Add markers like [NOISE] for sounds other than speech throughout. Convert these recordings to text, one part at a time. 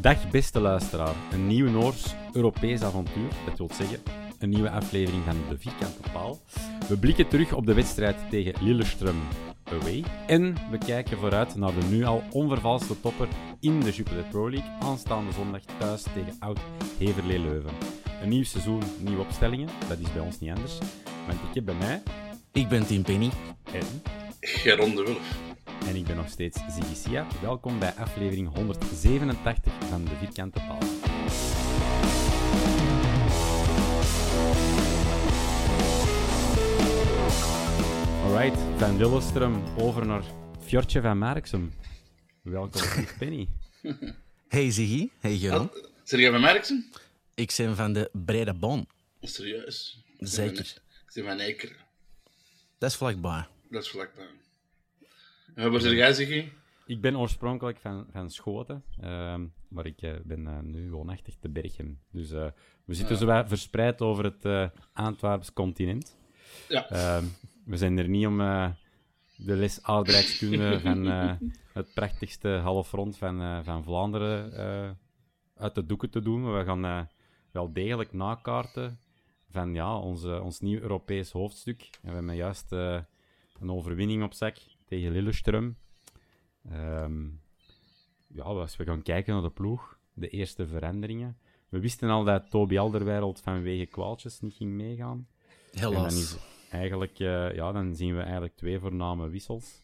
Dag beste luisteraar, een nieuw Noors-Europees avontuur, dat wil zeggen een nieuwe aflevering van De Vierkante Paal. We blikken terug op de wedstrijd tegen Lillestrøm away en we kijken vooruit naar de nu al onvervalste topper in de Jupiler Pro League aanstaande zondag thuis tegen oud Heverlee Leuven. Een nieuw seizoen, nieuwe opstellingen, dat is bij ons niet anders, want ik heb bij mij Ik ben Tim Penny. en Geron de Wulf. En ik ben nog steeds Ziggy Sia. Welkom bij aflevering 187 van De Vierkante Paal. Alright, van Lillestrøm over naar Fjordje van Marksem. Welkom, [LAUGHS] Penny. Hey Ziggy, hey Geron. Zeg jij van Merksen? Ik ben van de Brede Bon. Serieus? Ik Zeker. Ik ben van Eker. Dat is vlakbaar. Dat is vlakbij. En waar zeg jij, Ziggy? Ik ben oorspronkelijk van, van Schoten, ehm, maar ik eh, ben eh, nu woonachtig te Berchem. Dus eh, we zitten zo wat verspreid over het eh Antwerps continent. Ja. Ehm, we zijn er niet om de les aardrijkskunde [LAUGHS] van het prachtigste halfrond van, van Vlaanderen uit de doeken te doen. Maar we gaan wel degelijk nakaarten van ja, onze, ons nieuw Europees hoofdstuk. En we hebben juist een overwinning op zak tegen Lillestrøm. Ehm, ja, als we gaan kijken naar de ploeg, de eerste veranderingen. We wisten al dat Toby Alderweireld vanwege kwaaltjes niet ging meegaan. Helaas. is eigenlijk, eh, ja, dan zien we eigenlijk twee voorname wissels.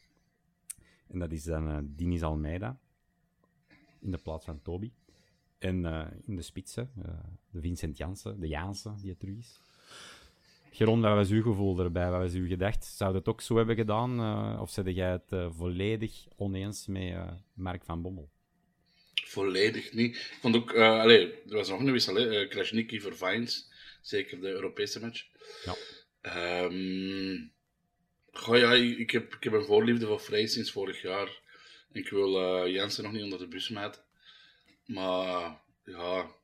En dat is dan eh Dinis Almeida in de plaats van Toby. En eh, in de spitsen, de Vincent Jansen, de Jansen, die het terug is. Geron, wat was uw gevoel erbij? Wat was uw gedacht? Zou het ook zo hebben gedaan? eh, of zette jij het eh, volledig oneens met eh, Mark van Bommel? Volledig niet. Ik vond ook... allee, er was nog een wissel, hè. Krasniqi voor Vines. Zeker de Europese match. Ja. Ehm, goh, ja, ik heb, ik heb een voorliefde voor Vrij sinds vorig jaar. Ik wil Jensen nog niet onder de bus smijten. Maar ja...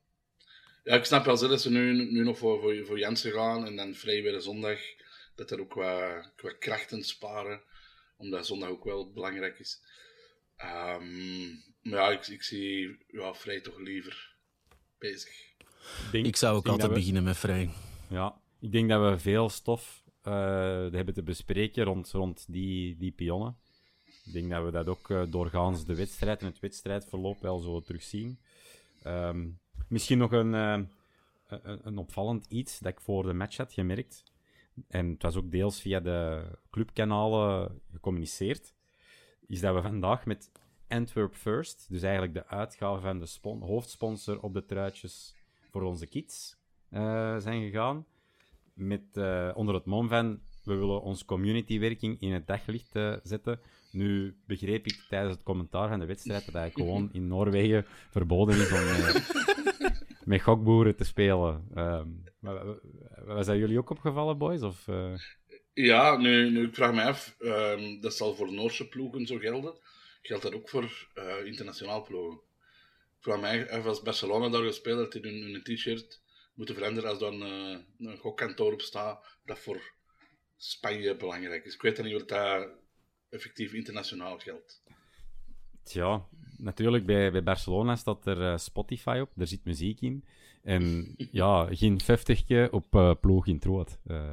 Ja, ik snap wel zo dat ze nu, nu nog voor, voor, voor Jensen gaan en dan vrij weer zondag. Dat er ook wat, wat krachten sparen. Omdat zondag ook wel belangrijk is. Ehm, maar ja, ik, ik zie ja, vrij toch liever bezig. denk- Ik zou ook altijd we- beginnen met vrij. Ja, ik denk dat we veel stof eh, hebben te bespreken rond, rond die, die pionnen. Ik denk dat we dat ook eh, doorgaans de wedstrijd en het wedstrijdverloop wel zo terugzien. Ehm, misschien nog een, eh, een, een opvallend iets dat ik voor de match had gemerkt. En het was ook deels via de clubkanalen gecommuniceerd. Is dat we vandaag met Antwerp First, dus eigenlijk de uitgave van de spon- hoofdsponsor op de truitjes voor onze kids, eh, zijn gegaan. Met, eh, onder het mom van, we willen onze communitywerking in het daglicht zetten. Nu begreep ik tijdens het commentaar van de wedstrijd dat eigenlijk gewoon [LAUGHS] in Noorwegen verboden is om eh, met gokboeren te spelen. Ehm, maar, dat jullie ook opgevallen, boys? Of, eh, Ja, nu, nu ik vraag me af, ehm, dat zal voor Noorse ploegen zo gelden. Geldt dat ook voor eh, internationaal ploegen? Voor mij, eh, als Barcelona daar gespeeld had, in hun, hun t-shirt moeten veranderen als daar een, eh, een gokkantoor op staat, dat voor Spanje belangrijk is. Ik weet niet of dat effectief internationaal geldt. Tja, natuurlijk, bij, bij Barcelona staat er eh, Spotify op, daar zit muziek in. En [LAUGHS] ja, geen 50 op uh, ploeg in rood. Uh,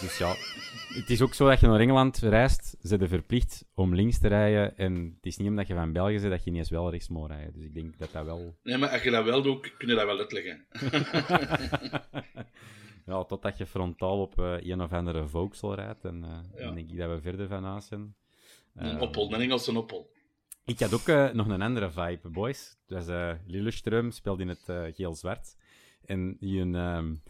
dus ja, het is ook zo dat je naar Engeland reist, ze je verplicht om links te rijden. En het is niet omdat je van België bent dat je niet eens wel rechts moet rijden. Dus ik denk dat dat wel... Nee, maar als je dat wel doet, kun je dat wel uitleggen. [LAUGHS] [LAUGHS] ja, totdat je frontaal op uh, een of andere Vauxhall rijdt. En uh, ja. dan denk ik dat we verder van zijn. Een Oppel, een Engelse Oppel. Ik had ook uh, nog een andere vibe, boys. Dus uh, Lillestrøm speelde in het uh, geel-zwart. En die een, [LAUGHS] um,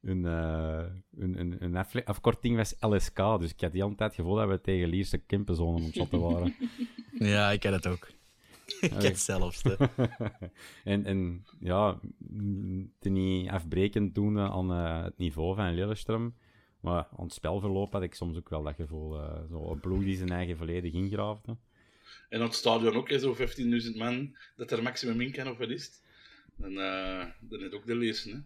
een, een, een, een afkorting was LSK. Dus ik had die hele tijd het gevoel dat we tegen Lierse Kempenzone om het waren. [LAUGHS] [LAUGHS] ja, ik ken het ook. [LAUGHS] ik zelfs. [LAUGHS] en, en ja, te niet afbrekend doen aan het niveau van Lillestrøm. Maar aan het spelverloop had ik soms ook wel dat gevoel. zo een ploeg die zijn eigen volledig ingraafde. En op het stadion ook, zo 15.000 man, dat er maximum in kan of wat is het? Dan, uh, dan is ook de lezen, hè?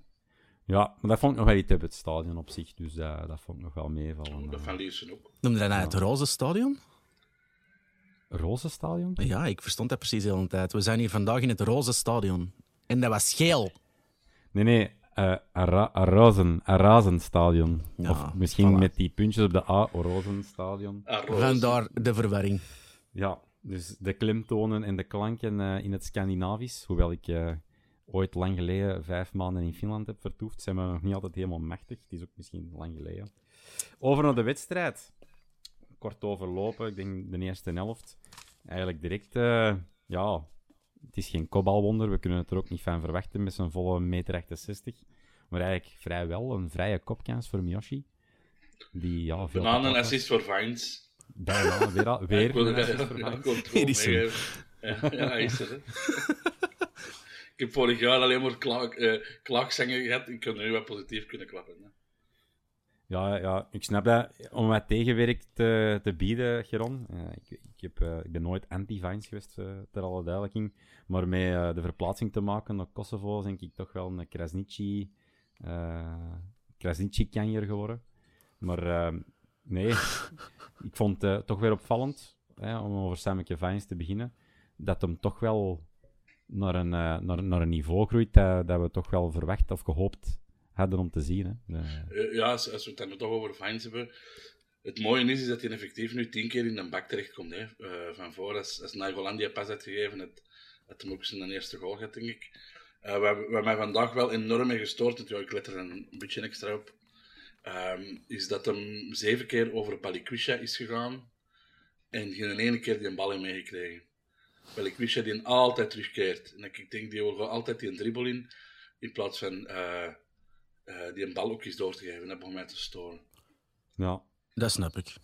Ja, maar dat vond ik nog wel iets op het stadion op zich, dus dat, dat vond ik nog wel meevallen. Oh, dat van Leersen ook. Noemde dat nou het Roze Stadion? Roze Stadion? Ja, ik verstond dat precies de hele tijd. We zijn hier vandaag in het Roze Stadion. En dat was geel. Nee, nee, uh, Arazen, Arazenstadion. Ja, of misschien voilà. met die puntjes op de A, Rozenstadion. Vandaar de verwarring. Ja, dus de klemtonen en de klanken uh, in het Scandinavisch, hoewel ik uh, ooit lang geleden vijf maanden in Finland heb vertoefd, zijn we nog niet altijd helemaal machtig. Het is ook misschien lang geleden. Over naar de wedstrijd. Kort overlopen, ik denk de eerste helft. Eigenlijk direct, uh, ja, het is geen kopbalwonder. We kunnen het er ook niet van verwachten met zijn volle meter 68. Maar eigenlijk vrijwel een vrije kopkans voor Miyoshi. Die, ja, veel Banaan een assist voor Vines. Bijna, weer, al, [LAUGHS] weer. ik wilde dat Edison. Ja, ja, is er. [LAUGHS] ik heb vorig jaar alleen maar klaag, uh, klaagzangen gehad. Ik kan nu wel positief kunnen klappen. Hè. Ja, ja, ik snap dat. Om wat tegenwerk te, te bieden, Geron. Uh, ik, ik, heb, uh, ik ben nooit anti-Vines geweest, uh, ter alle duidelijking. Maar met de verplaatsing te maken naar Kosovo, denk ik toch wel een Krasniqi, Krasniqi-kanjer geworden. Maar nee, [LAUGHS] ik vond het toch weer opvallend, hè, om over Sammeke Vines te beginnen, dat hem toch wel naar een, naar, naar een niveau groeit dat, dat we toch wel verwacht of gehoopt hadden om te zien. Hè. De... Ja, als, we het dan toch over Vines hebben. Het mooie is, is dat hij effectief nu tien keer in de bak terechtkomt. Hè. Uh, van voor, als, als Nagolandia pas had gegeven, het, had hem ook zijn eerste goal gehad, denk ik. Uh, waar, waar mij vandaag wel enorm mee gestoord heeft, ik let er een, beetje extra op, um, is dat hem zeven keer over Balikwisha is gegaan en geen ene keer die een bal heeft meegekregen. Balikwisha die altijd terugkeert. En ik denk, die wil altijd die een dribbel in, in plaats van... uh, die een bal ook eens door te geven. Dat begon mij te storen. Ja. Dat snap ik.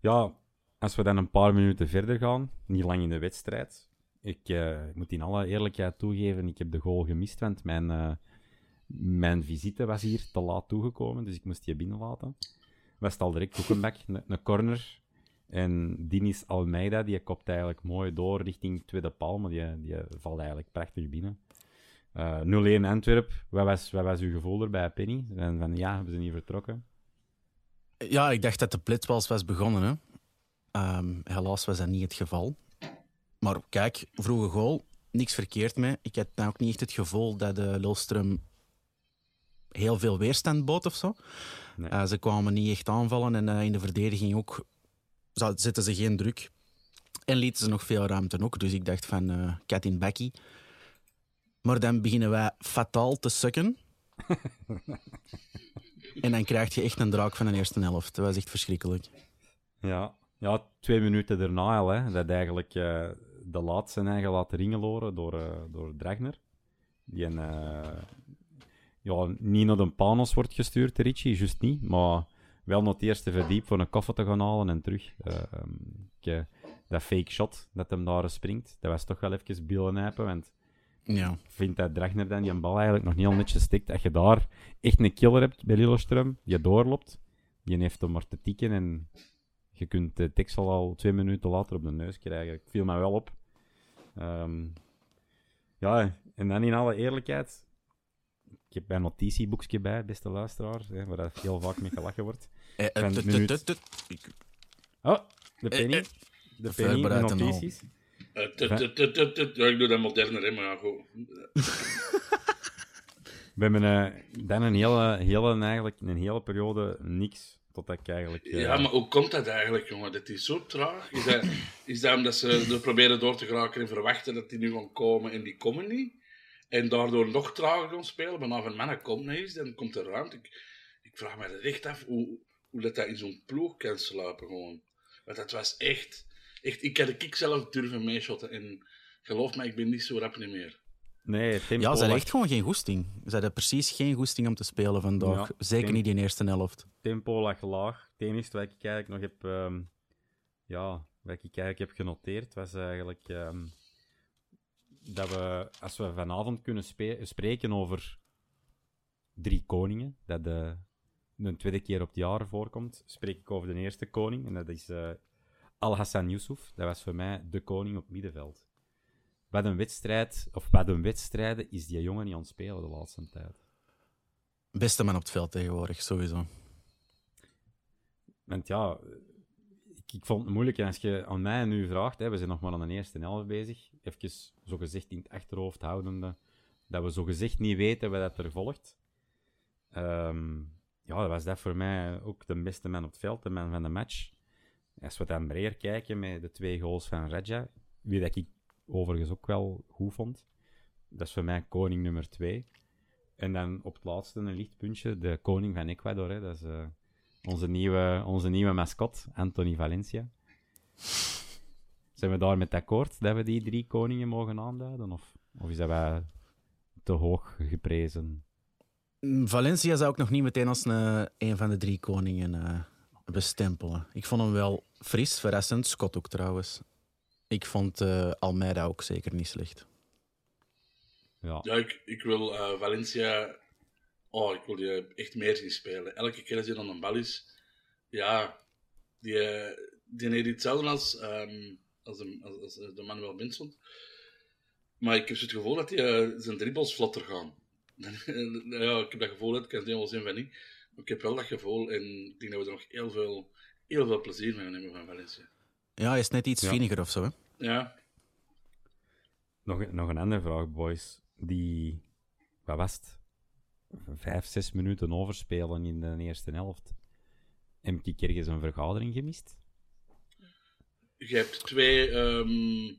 Ja, als we dan een paar minuten verder gaan, niet lang in de wedstrijd. Ik uh, moet in alle eerlijkheid toegeven, ik heb de goal gemist, want mijn, uh, mijn visite was hier te laat toegekomen, dus ik moest die binnenlaten. Was al direct een, een corner. En Dinis Almeida, die kopt eigenlijk mooi door richting tweede paal, maar die, die valt eigenlijk prachtig binnen. Uh, 0-1 Antwerp. Wat was, wat was uw gevoel er bij Penny? En van ja, hebben ze niet vertrokken? Ja, ik dacht dat de blitzwals was begonnen. Hè. Um, helaas was dat niet het geval. Maar kijk, vroege goal, niks verkeerd mee. Ik had nou ook niet echt het gevoel dat de Lulström heel veel weerstand bood of zo. Nee. Uh, ze kwamen niet echt aanvallen en uh, in de verdediging ook zetten ze geen druk. En lieten ze nog veel ruimte ook. Dus ik dacht van uh, cat in. Maar dan beginnen wij fataal te sukken. [LAUGHS] en dan krijg je echt een draak van de eerste helft. Dat was echt verschrikkelijk. Ja, ja twee minuten daarna al. Hè, dat eigenlijk uh, de laatste eigen laten ringeloren door, uh, door Dragner. Die een, uh, ja, niet naar de panos wordt gestuurd, Richie, juist niet. Maar wel naar het eerste verdiep voor een koffer te gaan halen en terug. Um, dat fake shot dat hem daar springt, dat was toch wel even billenijpen, want ja. Ik vind dat Dragner dan die een bal eigenlijk nog niet al netjes stikt. Als je daar echt een killer hebt bij Lillestrøm, die doorloopt, die heeft hem maar te tikken en je kunt de tekstel al twee minuten later op de neus krijgen. Ik viel mij wel op Ehm, ja, en dan in alle eerlijkheid. Ik heb bij een notitieboekje bij, beste luisteraar, hè, waar dat heel vaak mee gelachen wordt. Eh, eh, minuut- Oh, de penny. eh, De penny, de notities. Eh. Ja, ik doe dat moderner, hè, maar goed. We hebben dan een hele, hele, eigenlijk, een hele periode niks. Totdat ik eigenlijk... eh, Ja, maar hoe komt dat eigenlijk, jongen? Dat is zo traag. Is dat, is dat omdat ze er proberen door te geraken en verwachten dat die nu gaan komen en die komen niet? En daardoor nog trager gaan spelen, maar als een mannen komt niet eens, dan komt er ruimte. Ik, ik vraag me dat echt af hoe, hoe dat, dat in zo'n ploeg kan sluipen, gewoon. Want dat was echt... echt ik had ik zelf durven meeshotten en geloof me, ik ben niet zo rap niet meer. Nee, tempo Ja, ze hadden echt gewoon geen goesting. Ze hadden precies geen goesting om te spelen vandaag. Ja, Zeker niet in de eerste helft. tempo lag laag. Het enige wat ik eigenlijk nog heb, ehm, ja, wat ik eigenlijk heb genoteerd, was eigenlijk ehm, dat we, als we vanavond kunnen spreken over drie koningen, dat de, de tweede keer op het jaar voorkomt, spreek ik over de eerste koning, en dat is eh, Al-Hassan Yusuf. Dat was voor mij de koning op middenveld. Wat een wedstrijd, of wat een wedstrijden, is die jongen niet aan het spelen de laatste tijd. Beste man op het veld tegenwoordig, sowieso. Want ja, ik, ik vond het moeilijk. En als je aan mij nu vraagt, hè, we zijn nog maar aan de eerste helft bezig, even zo gezegd in het achterhoofd houdende, dat we zo gezegd niet weten wat dat er volgt. Ehm, ja, dat was dat voor mij ook de beste man op het veld, de man van de match. Als we dan breder kijken met de twee goals van Raja, wie dat ik overigens ook wel goed vond, dat is voor mij koning nummer twee. En dan op het laatste een lichtpuntje, de koning van Ecuador, hè, dat is... eh, onze nieuwe, onze nieuwe mascot, Anthony Valencia. Zijn we daar met akkoord dat we die drie koningen mogen aanduiden? Of, of is dat wel te hoog geprezen? Mm, Valencia zou ik nog niet meteen als een, een van de drie koningen eh, bestempelen. Ik vond hem wel fris, verrassend. Scott ook trouwens. Ik vond eh, Almeida ook zeker niet slecht. Ja, Ja, ik, ik wil eh, Valencia... Oh, ik wil die echt meer zien spelen. Elke keer als hij dan een bal is... Ja, die, eh, die heeft hetzelfde als, ehm, als, de, als, als de Manuel Benson. Maar ik heb het gevoel dat hij eh, zijn dribbles vlotter gaan. [LAUGHS] ja, ik heb dat gevoel, ik kan het wel zien van niet. Maar ik heb wel dat gevoel en ik denk dat we er nog heel veel, heel veel plezier mee gaan hebben van Valencia. Ja, hij is net iets Ja. viniger of zo. Hè? Ja, nog, nog een andere vraag, boys. Die, wat was het? Vijf, zes minuten overspelen in de eerste helft. Heb ik ergens een vergadering gemist? je hebt twee ehm,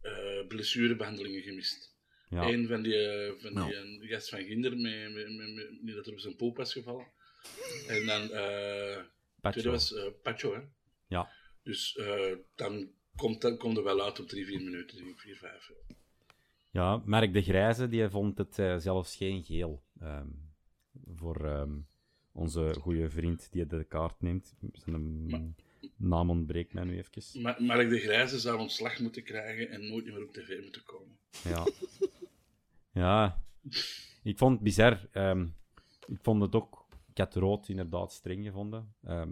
eh, blessurebehandelingen gemist. Ja, Eén van die, eh, van die Nou. eh, gast van Ginder, met, met, met, met- die dat er op zijn poep was gevallen. En dan, eh Pacho. tweede was eh Pacho, hè. Ja. Dus eh, dan komt, dan komt er wel uit op drie, vier minuten, ik, vier, vijf. Ja, Mark de Grijze die vond het zelfs geen geel. ehm, voor ehm, onze goede vriend die de kaart neemt. Zijn naam ontbreekt mij nu even. Maar Mark de Grijze zou ontslag moeten krijgen en nooit meer op tv moeten komen. Ja. ja, ik vond het bizar. Ehm, ik vond het ook... Ik had rood inderdaad streng gevonden. Ehm,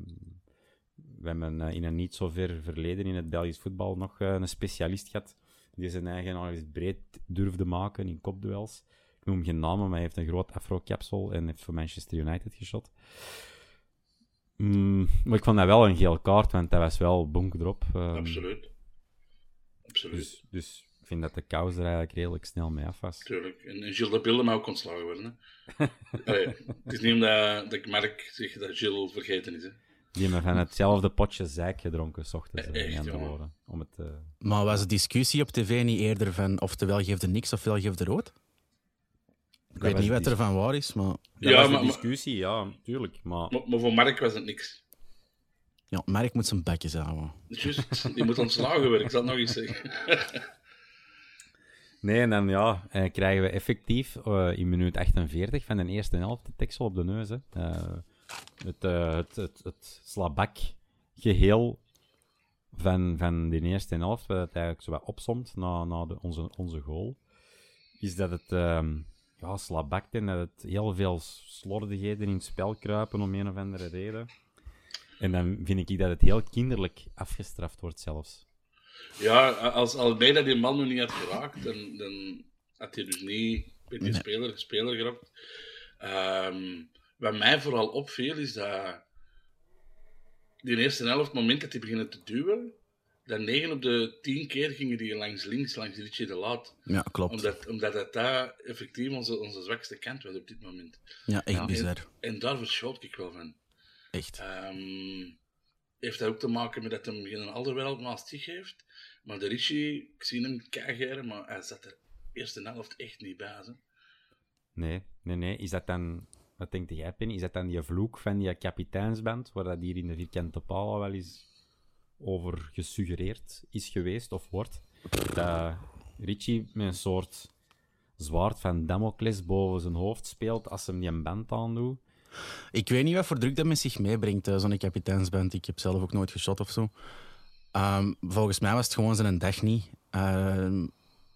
we hebben eh, in een niet zo ver verleden in het Belgisch voetbal nog eh, een specialist gehad die zijn eigen analyse breed durfde maken in kopduels. Ik noem geen namen, maar hij heeft een groot afro-capsule en heeft voor Manchester United geschot. Mm, maar ik vond dat wel een geel kaart, want dat was wel bonk erop. Ehm, Absoluut. Absoluut. Dus, dus vind dat de kous er eigenlijk redelijk snel mee af was. Tuurlijk. En, en Gilles de Bilde mag ook ontslagen worden. Hè. [LAUGHS] Allee, het is niet omdat dat ik Mark zeg dat Gilles vergeten is. Hè. Die hebben van hetzelfde potje zeik gedronken, s ochtends, Eh, eh, echt, niet aan te jongen. horen. Om het, eh, Maar was de discussie op tv niet eerder van oftewel geeft er niks ofwel geeft er rood? Ik weet niet wat er van waar is, maar Dat Ja, was de maar- discussie, ja, tuurlijk. Maar Maar, maar voor Mark was het niks. ja, Mark moet zijn bekjes houden. Juist, die moet ontslagen worden, ik zal het nog eens zeggen. [LAUGHS] nee, en dan ja, eh, krijgen we effectief eh, in minuut 48 van de eerste helft de teksel op de neus. Hè. Eh, het, het, het, het slabak geheel van, van de eerste helft, wat het eigenlijk zo wat opsomt na, na de, onze, onze goal, is dat het ehm, ja, en dat het heel veel slordigheden in het spel kruipen om een of andere reden. En dan vind ik dat het heel kinderlijk afgestraft wordt zelfs. Ja, als Almeida die man nu niet had geraakt, dan, dan had hij dus niet bij die speler, speler geraakt. Ehm, wat mij vooral opviel, is dat die eerste helft, moment dat hij beginnen te duwen, dan 9 op de 10 keer gingen die langs links, langs Richie de Laat. Ja, klopt. Omdat, omdat het daar effectief onze, onze zwakste kant was op dit moment. Ja, echt Ja. bizar. En daar verschoot ik wel van. Echt. Ehm, heeft dat ook te maken met dat hij geen Alderwereld naast zich heeft. Maar de Richie, ik zie hem keigeren, maar hij zat er eerste helft echt niet bij. Hè. Nee, nee, nee. Is dat dan... Wat denkt jij, Penny? Is dat dan die vloek van die kapiteinsband, waar dat hier in de vierkante palen wel eens over gesuggereerd is geweest, of wordt? Dat Richie met een soort zwaard van Damocles boven zijn hoofd speelt als hem die een band aandoet. Ik weet niet wat voor druk dat met zich meebrengt, eh, zo'n kapiteinsband. Ik heb zelf ook nooit geshot of zo. Ehm, volgens mij was het gewoon zijn dag niet. Ehm,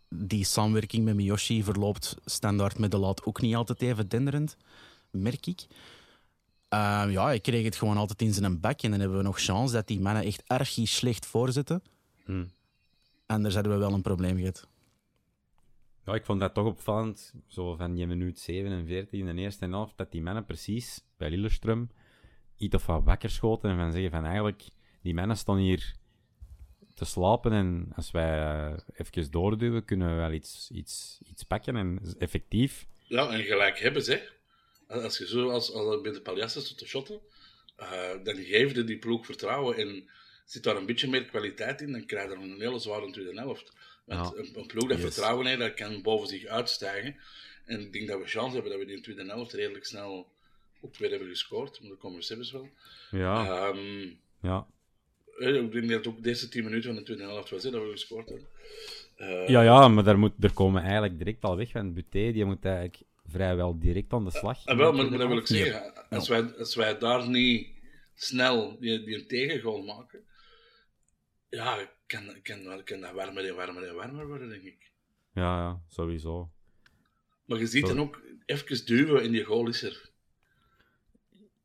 die samenwerking met Miyoshi verloopt standaard met de laat ook niet altijd even denderend, merk ik. Ehm, ja, ik kreeg het gewoon altijd in zijn bak. En dan hebben we nog chance dat die mannen echt erg slecht voorzitten. Hmm. En daar zouden we wel een probleem gehad. Ja, ik vond dat toch opvallend, zo van die minuut 47 in de eerste helft, dat die mannen precies bij Lillestrøm iets of wat wakker schoten en van zeggen van eigenlijk, die mannen staan hier te slapen en als wij eh, even doorduwen, kunnen we wel iets, iets, iets pakken en effectief. Ja, en gelijk hebben ze. Als je zo als, als bij de Paljassen zit te shotten, eh, dan geef je die ploeg vertrouwen en zit daar een beetje meer kwaliteit in, dan krijg je een hele zware tweede helft. Want Ja. een, een ploeg dat Yes. vertrouwen heeft, dat kan boven zich uitstijgen. En ik denk dat we chance hebben dat we die in de tweede helft redelijk snel ook weer hebben gescoord. Maar dat komen we zelfs wel. Ja, Ehm, ja. Eh, ik denk dat het ook deze 10 minuten van de tweede helft was hè, dat we gescoord hebben. Eh, ja, ja, maar daar, moet, daar komen we eigenlijk direct al weg, want Buté die moet eigenlijk vrijwel direct aan de slag. Ah, wel, maar, maar dat wil ik Ja. zeggen. Als, wij, als wij daar niet snel die, die een tegengoal maken, ja, kan, kan, kan dat warmer en warmer en warmer worden, denk ik. Ja, ja, sowieso. Maar je ziet dan ook, even duwen en die goal is er.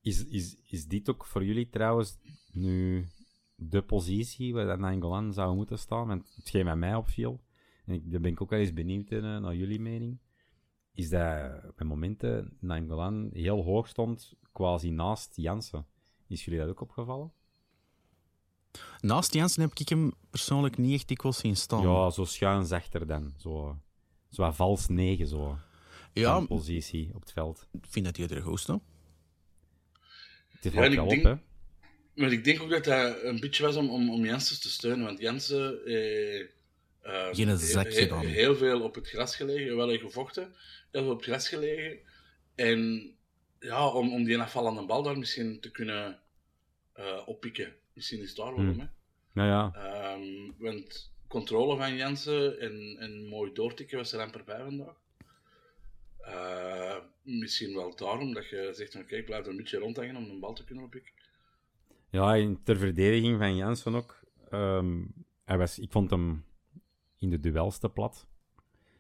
Is, is, is dit ook voor jullie trouwens nu de positie waar dat Nangolan zou moeten staan? Want hetgeen bij mij opviel, en ik, daar ben ik ook wel eens benieuwd in, eh, naar jullie mening, is dat bij momenten Nangolan heel hoog stond, quasi naast Jansen. Is jullie dat ook opgevallen? Naast Jansen heb ik hem persoonlijk niet echt dikwijls zien staan. Ja, zo schuin zachter dan. Zo, zo vals negen, zo. ja van positie op het veld. ik vind dat hij er goed staat. Het is Ja, wel op, denk- hè. Maar ik denk ook dat dat een beetje was om, om, om Jansen te steunen, want Jansen eh, eh, Geen zak he- gedaan. heel veel op het gras gelegen, wel hij gevochten, heel veel op het gras gelegen. En ja, om, om die afvallende bal daar misschien te kunnen eh, oppikken. Misschien is het daar waarom, Hmm. hè. Nou ja, Ehm, want controle van Jensen en, en mooi doortikken was er amper bij vandaag. Eh, misschien wel daarom dat je zegt van kijk, blijf er een beetje rondhangen om een bal te kunnen oppikken. Ja, in, ter verdediging van Jansen ook. ehm, hij was, ik vond hem in de duels te plat.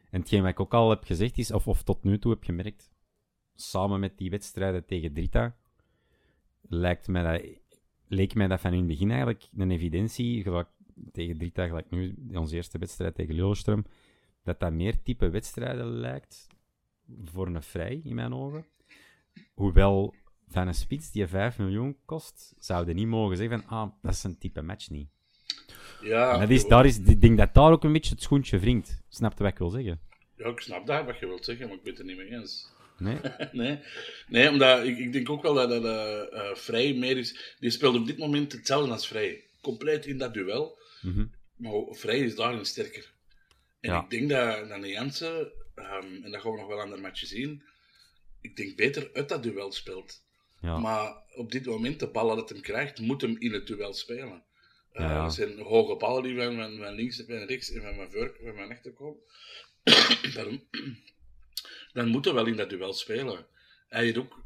En hetgeen wat ik ook al heb gezegd is, of, of tot nu toe heb gemerkt, samen met die wedstrijden tegen Drita, lijkt mij dat, leek mij dat van in het begin eigenlijk een evidentie, gelijk tegen Drita, gelijk nu, onze eerste wedstrijd tegen Lillestrøm, dat dat meer type wedstrijden lijkt voor een vrij, in mijn ogen. Hoewel van een spits die 5 miljoen kost, zouden niet mogen zeggen van, ah, dat is een type match niet. Ja, En dat is, daar is, ik denk dat daar ook een beetje het schoentje wringt. Snap je wat ik wil zeggen? ja, ik snap dat wat je wilt zeggen, maar ik ben het er niet mee eens. Nee? [LAUGHS] nee, nee omdat ik, ik denk ook wel dat, dat eh, eh, Vrij meer is. Die speelt op dit moment hetzelfde als Vrij. Compleet in dat duel. Mhm. Maar Vrij is daarin sterker. En Ja. ik denk dat, dat de Jansen, ehm, en dat gaan we nog wel aan de matchen zien, ik denk beter uit dat duel speelt. Ja. Maar op dit moment, de ballen dat hem krijgt, moet hem in het duel spelen. Ja. Er zijn hoge ballen die van, van, van links en van rechts en van mijn voor van mijn achter komen. [COUGHS] Pardon. Dan moet hij wel in dat duel spelen. Hij heeft ook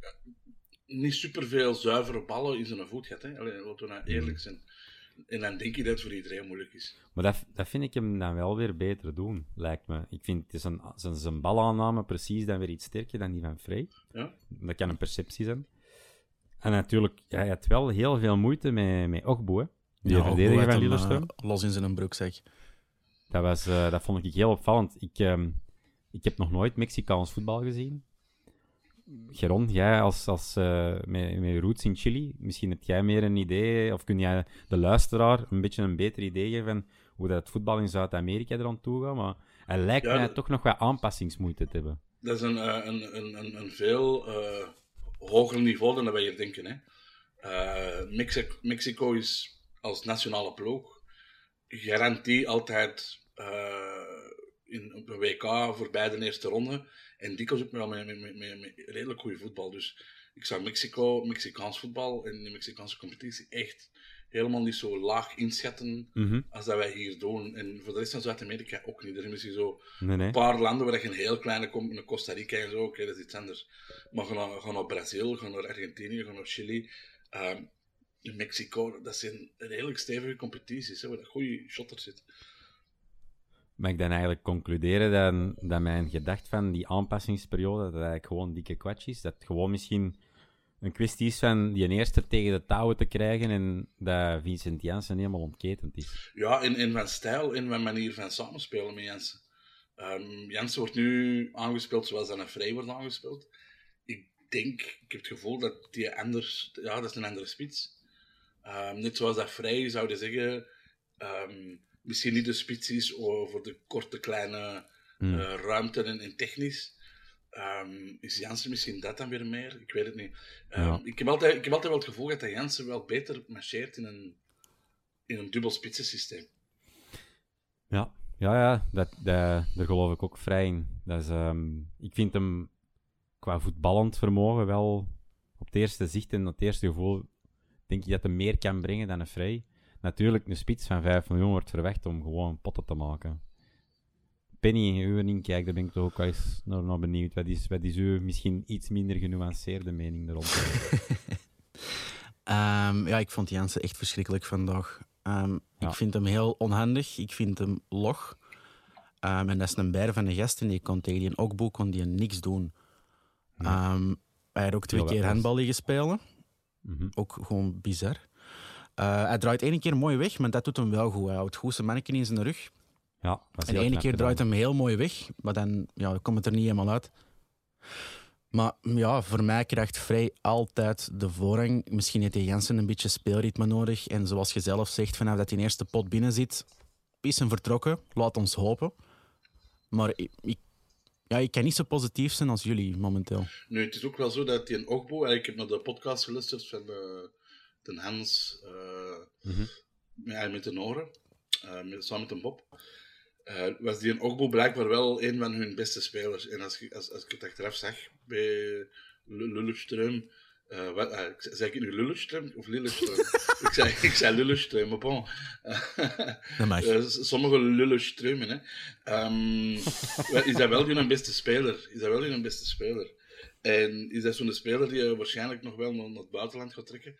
niet superveel zuivere ballen in zijn voet gehad. Hè? Allee, laten we nou eerlijk zijn. En dan denk ik dat het voor iedereen moeilijk is. Maar dat, dat vind ik hem dan wel weer beter doen, lijkt me. Ik vind het is een, zijn, zijn balaanname precies dan weer iets sterker dan die van Frey. Ja? Dat kan een perceptie zijn. En natuurlijk, ja, hij had wel heel veel moeite met, met Ogbo, hè. Die Ja, verdediger van Lillestrøm. eh, los in zijn broekzak. Dat, was, eh, dat vond ik heel opvallend. Ik, ehm, ik heb nog nooit Mexicaans voetbal gezien. Geron, jij als, als, eh, met, met roots in Chili, misschien heb jij meer een idee, of kun jij de luisteraar een beetje een beter idee geven van hoe dat het voetbal in Zuid-Amerika er aan toe gaat, maar hij lijkt Ja, mij dat- toch nog wat aanpassingsmoeite te hebben. Dat is een, een, een, een, een veel eh, hoger niveau dan dat wij hier denken. Hè. Eh, Mexico, is als nationale ploeg garantie altijd eh, in, op een WK voorbij de eerste ronde. En dikwijls ook wel met, met, met, met redelijk goede voetbal. Dus ik zou Mexico, Mexicaans voetbal en de Mexicaanse competitie echt helemaal niet zo laag inschatten Mhm. als dat wij hier doen. En voor de rest van Zuid-Amerika ook niet. Er is misschien zo Nee, nee. een paar landen waar je een heel kleine komt, een Costa Rica en zo, oké, dat is iets anders. Maar ga naar, ga naar Brazil, ga naar Argentinië, ga naar Chili, ehm, Mexico, dat zijn redelijk stevige competities, hè, waar dat goede shotters zitten. Mag ik dan eigenlijk concluderen dat, dat mijn gedacht van die aanpassingsperiode, dat eigenlijk gewoon dikke kwatsch is? Dat het gewoon misschien een kwestie is van die eerste tegen de touwen te krijgen en dat Vincent Janssen helemaal ontketend is. Ja, in, in mijn stijl, in mijn manier van samenspelen met Jensen. Ehm Jensen wordt nu aangespeeld zoals een Vrij wordt aangespeeld. Ik denk, ik heb het gevoel dat die anders, ja, dat is een andere spits. Ehm, net zoals dat Vrij zouden zeggen, ehm, misschien niet de spits is voor de korte, kleine Hmm. eh, ruimte en, en technisch. Ehm, is Jansen misschien dat dan weer meer? Ik weet het niet. Ehm, Ja. ik, heb altijd, ik heb altijd wel het gevoel dat Jansen wel beter marcheert in een, in een dubbel spitsensysteem. Ja, ja, ja dat, dat, daar geloof ik ook vrij in. Dat is, ehm, ik vind hem qua voetballend vermogen wel op het eerste zicht en op het eerste gevoel denk ik dat hij meer kan brengen dan een vrij. Natuurlijk, een spits van 5 miljoen wordt verwacht om gewoon potten te maken. Penny, uw inkijk, daar ben ik toch ook wel eens naar, naar benieuwd. Wat is, wat is uw misschien iets minder genuanceerde mening daarop? [LAUGHS] Ehm, ja, ik vond Jansen echt verschrikkelijk vandaag. Ehm, Ja. Ik vind hem heel onhandig. Ik vind hem log. Ehm, en dat is een bijer van de gasten. Die kon tegen die Okboe kon die niks doen. Ehm, hij had ook twee keer handbal liggen spelen. Ook gewoon bizar. Eh, hij draait één keer mooi weg, maar dat doet hem wel goed. Hij houdt goed zijn manneken in zijn rug. Ja, dat is En de ene keer gedaan. draait hem heel mooi weg, maar dan ja, komt het er niet helemaal uit. Maar ja, voor mij krijgt Vrij altijd de voorrang. Misschien heeft hij Jansen een beetje speelritme nodig. En zoals je zelf zegt, vanaf dat hij in eerste pot binnen zit, is hem vertrokken. Laat ons hopen. Maar ik, ik, ja, ik kan niet zo positief zijn als jullie momenteel. Nu, het is ook wel zo dat die een Ogbo, en ik heb naar de podcast geluisterd van de, de Hans eh, Mhm. ja, met de Noren, eh, met, samen met een Bob, eh, was die een Ogbo blijkbaar wel een van hun beste spelers. En als, je- als, als ik het achteraf zag bij Lu- Lillestrøm, eh, wat, eh, ik zei ik nu of Lillestrøm? [LAUGHS] ik, zei, ik zei maar bon. [LAUGHS] S- sommige Lillestrømen, hè. Wel, is dat wel hun beste speler? Is dat wel hun beste speler? En is dat zo'n speler die je waarschijnlijk nog wel naar, het buitenland gaat trekken?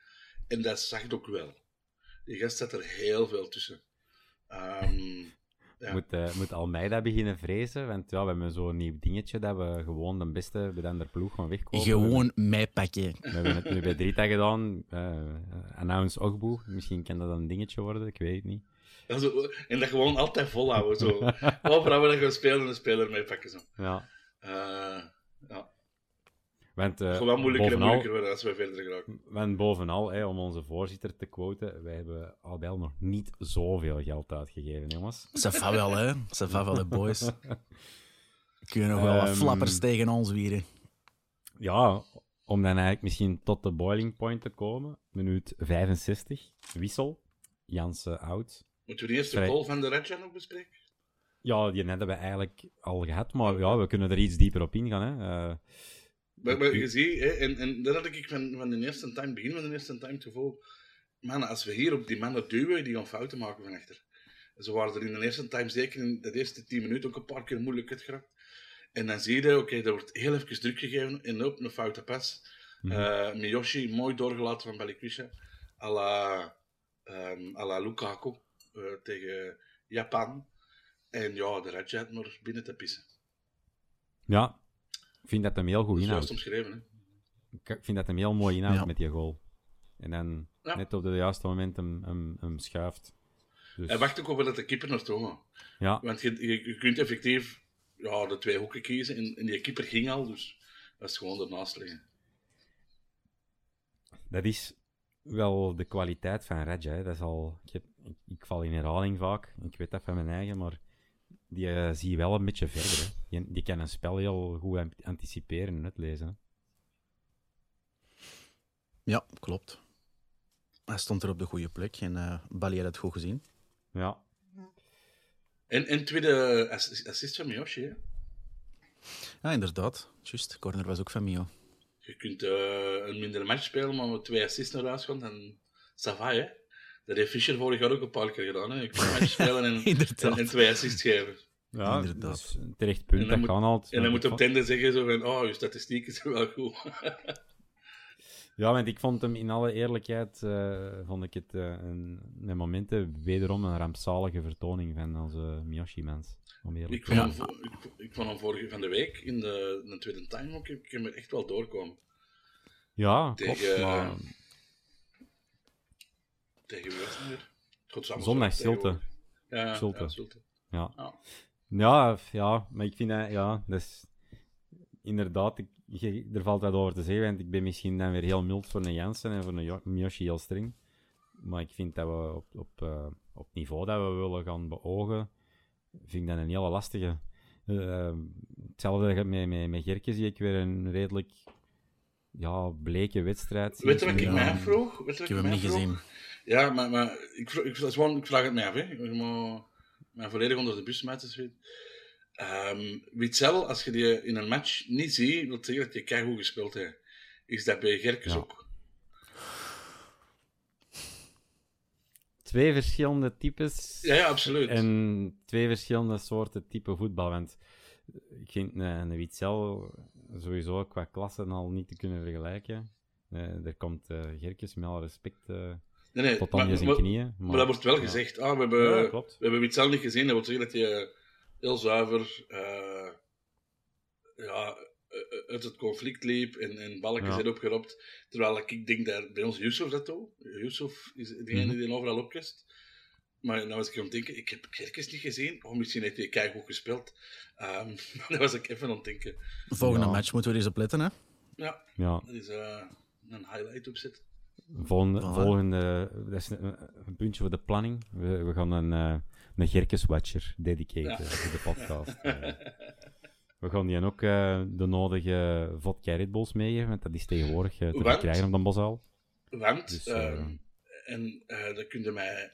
En dat zag je ook wel. Die gast zat er heel veel tussen. Ehm, ja. Moet, eh, moet Almeida beginnen vrezen? Want ja, we hebben zo'n nieuw dingetje dat we gewoon de beste bij de andere ploeg gaan wegkopen. Gewoon meepakken. We hebben het nu bij Drita gedaan. eh announce Ogboe. Misschien kan dat een dingetje worden, ik weet het niet. Ja, zo- en dat gewoon altijd volhouden. Zo. [LAUGHS] Overal waar je spelen, een speler mee pakken. Zo. Ja. Eh, ja. Want, eh, Het gaat wel moeilijker en bovenal, moeilijker worden als we verder geraken. want bovenal, hè, om onze voorzitter te quoten, wij hebben al bij al nog niet zoveel geld uitgegeven, jongens. Va wel, hè? Va wel, hè, boys. [LAUGHS] Kun je nog wel wat Ehm, flappers tegen ons wieren. Ja, om dan eigenlijk misschien tot de boiling point te komen. Minuut 65, wissel. Jansen out. Moeten we de eerste Vrij. goal van de Redja nog bespreken? Ja, die hebben we eigenlijk al gehad, maar ja, we kunnen er iets dieper op ingaan. Hè. Eh, Maar, maar je ziet, hè, en, en dat had ik van, van de eerste time, begin van de eerste time, het gevoel. Man, als we hier op die mannen duwen, die gaan fouten maken van achter. Ze waren er in de eerste time, zeker in de eerste 10 minuten, ook een paar keer moeilijk uitgeraakt. En dan zie je, oké, er wordt heel even druk gegeven en op een foute pas. Eh, Miyoshi, mooi doorgelaten van Balikwisha. à la, ehm, à la Lukaku eh, tegen Japan. En ja, de Radja had maar binnen te pissen. ja, ik vind dat hem heel goed inhoudt. omschreven, hè. Ik vind dat hem heel mooi inhoudt Ja. met die goal. En dan Ja. net op het juiste moment hem, hem, hem schuift. Dus, Hij wacht ook op dat de keeper naartoe gaat. ja, Want je, kunt effectief ja, de twee hoeken kiezen. En, en die keeper ging al, dus dat is gewoon ernaast liggen. dat is wel de kwaliteit van hè. Dat is al, ik, heb, ik, ik val in herhaling vaak. Ik weet dat van mijn eigen, maar die eh, zie je wel een beetje verder. Hè. Die, die kan een spel heel goed an- anticiperen en uitlezen. Hè. Ja, klopt. Hij stond er op de goede plek en uh, Bali had het goed gezien. Ja, En, en tweede ass- assist van Miyoshi. Hè. Ja, inderdaad. Juist, corner was ook van Mio. Je kunt eh, een mindere match spelen, maar met twee assists naar huis gaan, dan ça va, hè. Dat heeft Fischer vorig jaar ook een paar keer gedaan. Hè. Kunt een match spelen en, [LAUGHS] en, en twee assists geven. ja Inderdaad. dus een terecht punt. En dan Dat moet- kan altijd. En dan moet Ik op einde zeggen zo van, oh, je statistieken zijn [LAUGHS] wel goed. Ja, want ik vond hem in alle eerlijkheid, eh, vond ik het eh, een, momenten wederom een rampzalige vertoning van onze Miyoshi-mens. Om eerlijk ik, vond hem, ik, ik vond hem vorige van de week, in de, in de tweede time ook, ik heb er echt wel doorkomen. Ja, Tegen, klopt. Maar Tegen wie was het weer? Godsamme, Zondag, Zulte. Ja, Zulte. ja, ja. Ja. Ja, ja, maar ik vind dat, ja, dat is inderdaad, ik, er valt wat over te zeggen, want ik ben misschien dan weer heel mild voor een Jansen en voor een Miyoshi heel streng. Maar ik vind dat we op, op, eh, op het niveau dat we willen gaan beogen, vind ik dat een hele lastige. Eh, hetzelfde met, met, met Gerke zie ik weer een redelijk ja, bleke wedstrijd. Weet je wat ik mij? Weet je Ik wat heb hem niet gezien. Ja, maar, maar ik, ik, dat is gewoon, ik vraag het mij af. Hè. Ik moet mij volledig onder de bus smijten. zoiets. Ehm Witzel, als je die in een match niet ziet, wil zeggen dat je keigoed gespeeld hebt. Is dat bij Gerkes Ja. ook? Twee verschillende types. Ja, ja, absoluut. En twee verschillende soorten type voetbal. Want ik vind een, een Witzel sowieso qua klassen al niet te kunnen vergelijken. Eh, er komt eh Gerkes met alle respect eh, nee, nee, tot maar, aan je zijn maar- knieën. maar dat wordt wel ja. gezegd. Ah, we, hebben, Ja, klopt. we hebben Witzel niet gezien. Dat wil zeggen dat je heel zuiver eh, ja, uit het conflict liep en, en balken Ja. zijn opgeropt. Terwijl ik denk dat bij ons Yusuf dat doet. Yusuf is degene Mhm. die overal opkust. Maar dan was ik aan het denken, ik heb Gerkes niet gezien. Oh, misschien heeft hij keigoed gespeeld. Ehm [LAUGHS] daar was ik even aan het denken. Volgende Ja. match moeten we er eens op letten, hè? Ja, Ja, dat is eh, een highlight opzet. Volgende, volgende dat is een, een puntje voor de planning. We, we gaan een, eh een Gerkes-watcher dedicaten Ja. voor de podcast. Eh, [LAUGHS] we gaan die ook eh, de nodige vodka Red Bulls meegeven, want dat is tegenwoordig eh, te Want? verkrijgen op de Bosuil. Want, Dus, ehm, eh, en eh dat kun je mij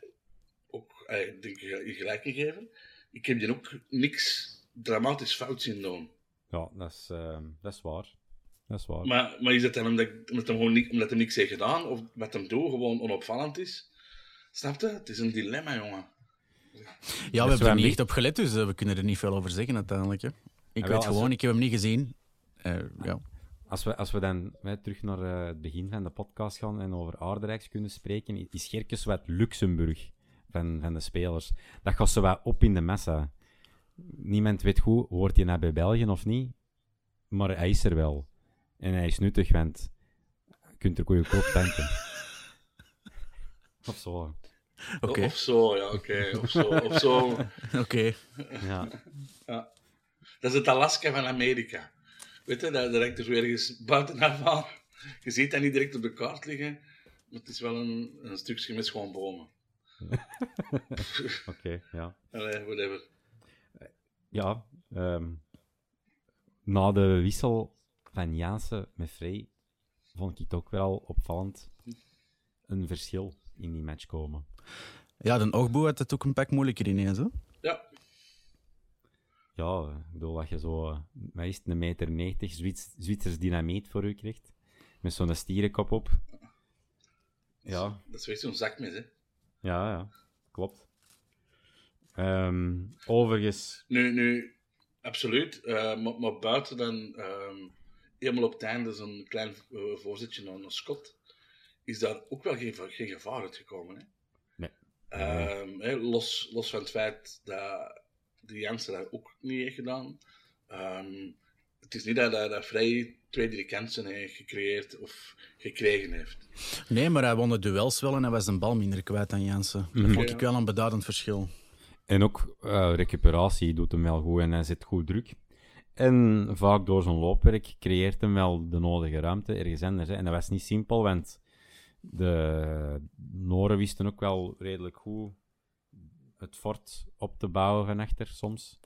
ook eh, ik denk ik, in gelijk in geven. Ik heb die ook niks dramatisch fout zien doen. Ja, dat is, eh, dat is waar. Dat is waar. Maar, maar is dat dan omdat, omdat, hem gewoon niet, omdat hij niks heeft gedaan, of wat hem doet gewoon onopvallend is? Snap je? Het is een dilemma, jongen. Ja, we Dus hebben er niet echt op gelet, dus eh, we kunnen er niet veel over zeggen uiteindelijk. Hè. Ik wel, weet gewoon, we- ik heb hem niet gezien. Eh, ja. Als we, als we dan hè, terug naar eh, het begin van de podcast gaan en over Aardrijks kunnen spreken, is Gerkes wat Luxemburg van, van de spelers. Dat gaat zo wat op in de massa. Niemand weet goed, hoort hij naar bij België of niet, maar hij is er wel. En hij is nuttig, want je kunt er goedkoop tanken. Of zo. Oké, Of zo, ja, oké. Of zo, of zo. [LAUGHS] oké. Ja. Dat is het Alaska van Amerika. Weet je, dat, dat hangt er zo ergens buitenaf aan. Je ziet dat niet direct op de kaart liggen, maar het is wel een, een stukje met gewoon bomen. [LAUGHS] Oké, ja. Allee, whatever. Ja, ehm, na de wissel van Jansen met Frey vond ik het ook wel opvallend een verschil in die match komen. Ja, de oogboe had het ook een pak moeilijker ineens, hè? Ja, Ja, ik bedoel dat je zo, wat is het, een meter 90 Zwits, Zwitsers dynamiet voor u krijgt, met zo'n stierenkop op. Ja, dat is echt zo'n zakmes, hè. ja, ja, klopt. Ehm, overigens, Nu, nu absoluut. eh, maar, maar buiten dan ehm helemaal op het einde zo'n klein eh, voorzetje naar, naar Scott, is daar ook wel geen, geen gevaar uitgekomen. Hè? Nee. Ehm, hè, los, los van het feit dat de Jansen dat ook niet heeft gedaan. Ehm, het is niet dat, dat Vrij twee, drie kansen heeft gecreëerd of gekregen heeft. Nee, maar hij won de duels wel en hij was een bal minder kwijt dan Jansen. Dat vond ik wel een beduidend verschil. En ook eh, recuperatie doet hem wel goed en hij zit goed druk. En vaak door zijn loopwerk creëert hem wel de nodige ruimte ergens anders. Hè. En dat was niet simpel, want de Noren wisten ook wel redelijk goed het fort op te bouwen van achter soms.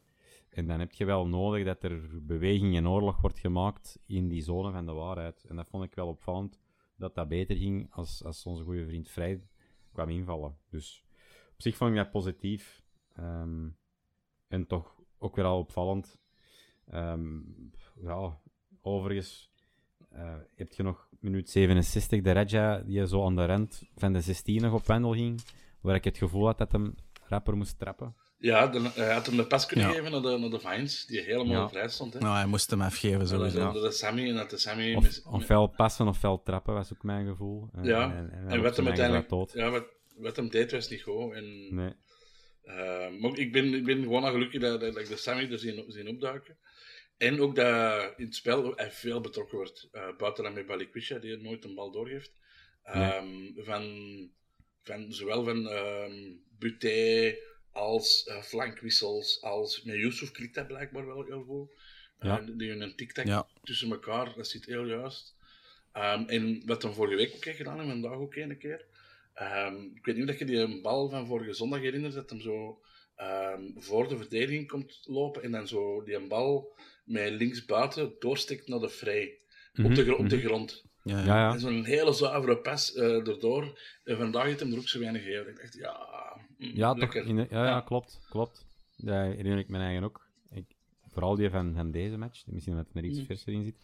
En dan heb je wel nodig dat er beweging en oorlog wordt gemaakt in die zone van de waarheid. En dat vond ik wel opvallend, dat dat beter ging als, als onze goede vriend Vrij kwam invallen. Dus op zich vond ik dat positief. Ehm, en toch ook weer al opvallend. Ehm, ja, overigens uh, heb je nog minuut 67 de Regia die zo aan de rand van de 16 nog op wendel ging, waar ik het gevoel had dat hem rapper moest trappen. Ja, dan, hij had hem de pas kunnen geven naar de, naar de Vines, die helemaal ja. vrij stond. Hè. Nou, hij moest hem afgeven, sowieso. Ja, de, Sammy, en dat de Sammy... Of, ofwel passen ofwel trappen, was ook mijn gevoel. En, ja, en, en, en wat hem uiteindelijk... Ja, wat, wat hem deed was niet goed. En, nee. Uh, maar ik ben, ik ben gewoon al gelukkig dat, dat, ik de Sammy er zien, zien opduiken. En ook dat in het spel hij veel betrokken wordt. Uh, buiten dan met Balikwisha, die nooit een bal doorgeeft. Um, nee. van, van, zowel van um, Buté als uh, flankwissels, als met Yusuf klikt dat blijkbaar wel heel goed. Ja. Uh, die een tic-tac ja. tussen elkaar, dat zit heel juist. Um, en wat we vorige week ook heeft gedaan, en vandaag ook een keer. Ik weet niet of je die een bal van vorige zondag herinnert, dat hem zo voor de verdediging komt lopen en dan zo die een bal met linksbuiten doorstikt naar de vrij. Mm -hmm. op, de, op de grond. Ja, ja. ja. En zo'n hele zuivere pas uh, erdoor. En vandaag heeft hem er ook zo weinig gegeven. Ik dacht, ja... Mm, ja, toch, in de, ja, ja, klopt. klopt. Dat herinner ik me eigen ook. Ik, vooral die van, van deze match. Misschien dat er iets mm. verser in zit.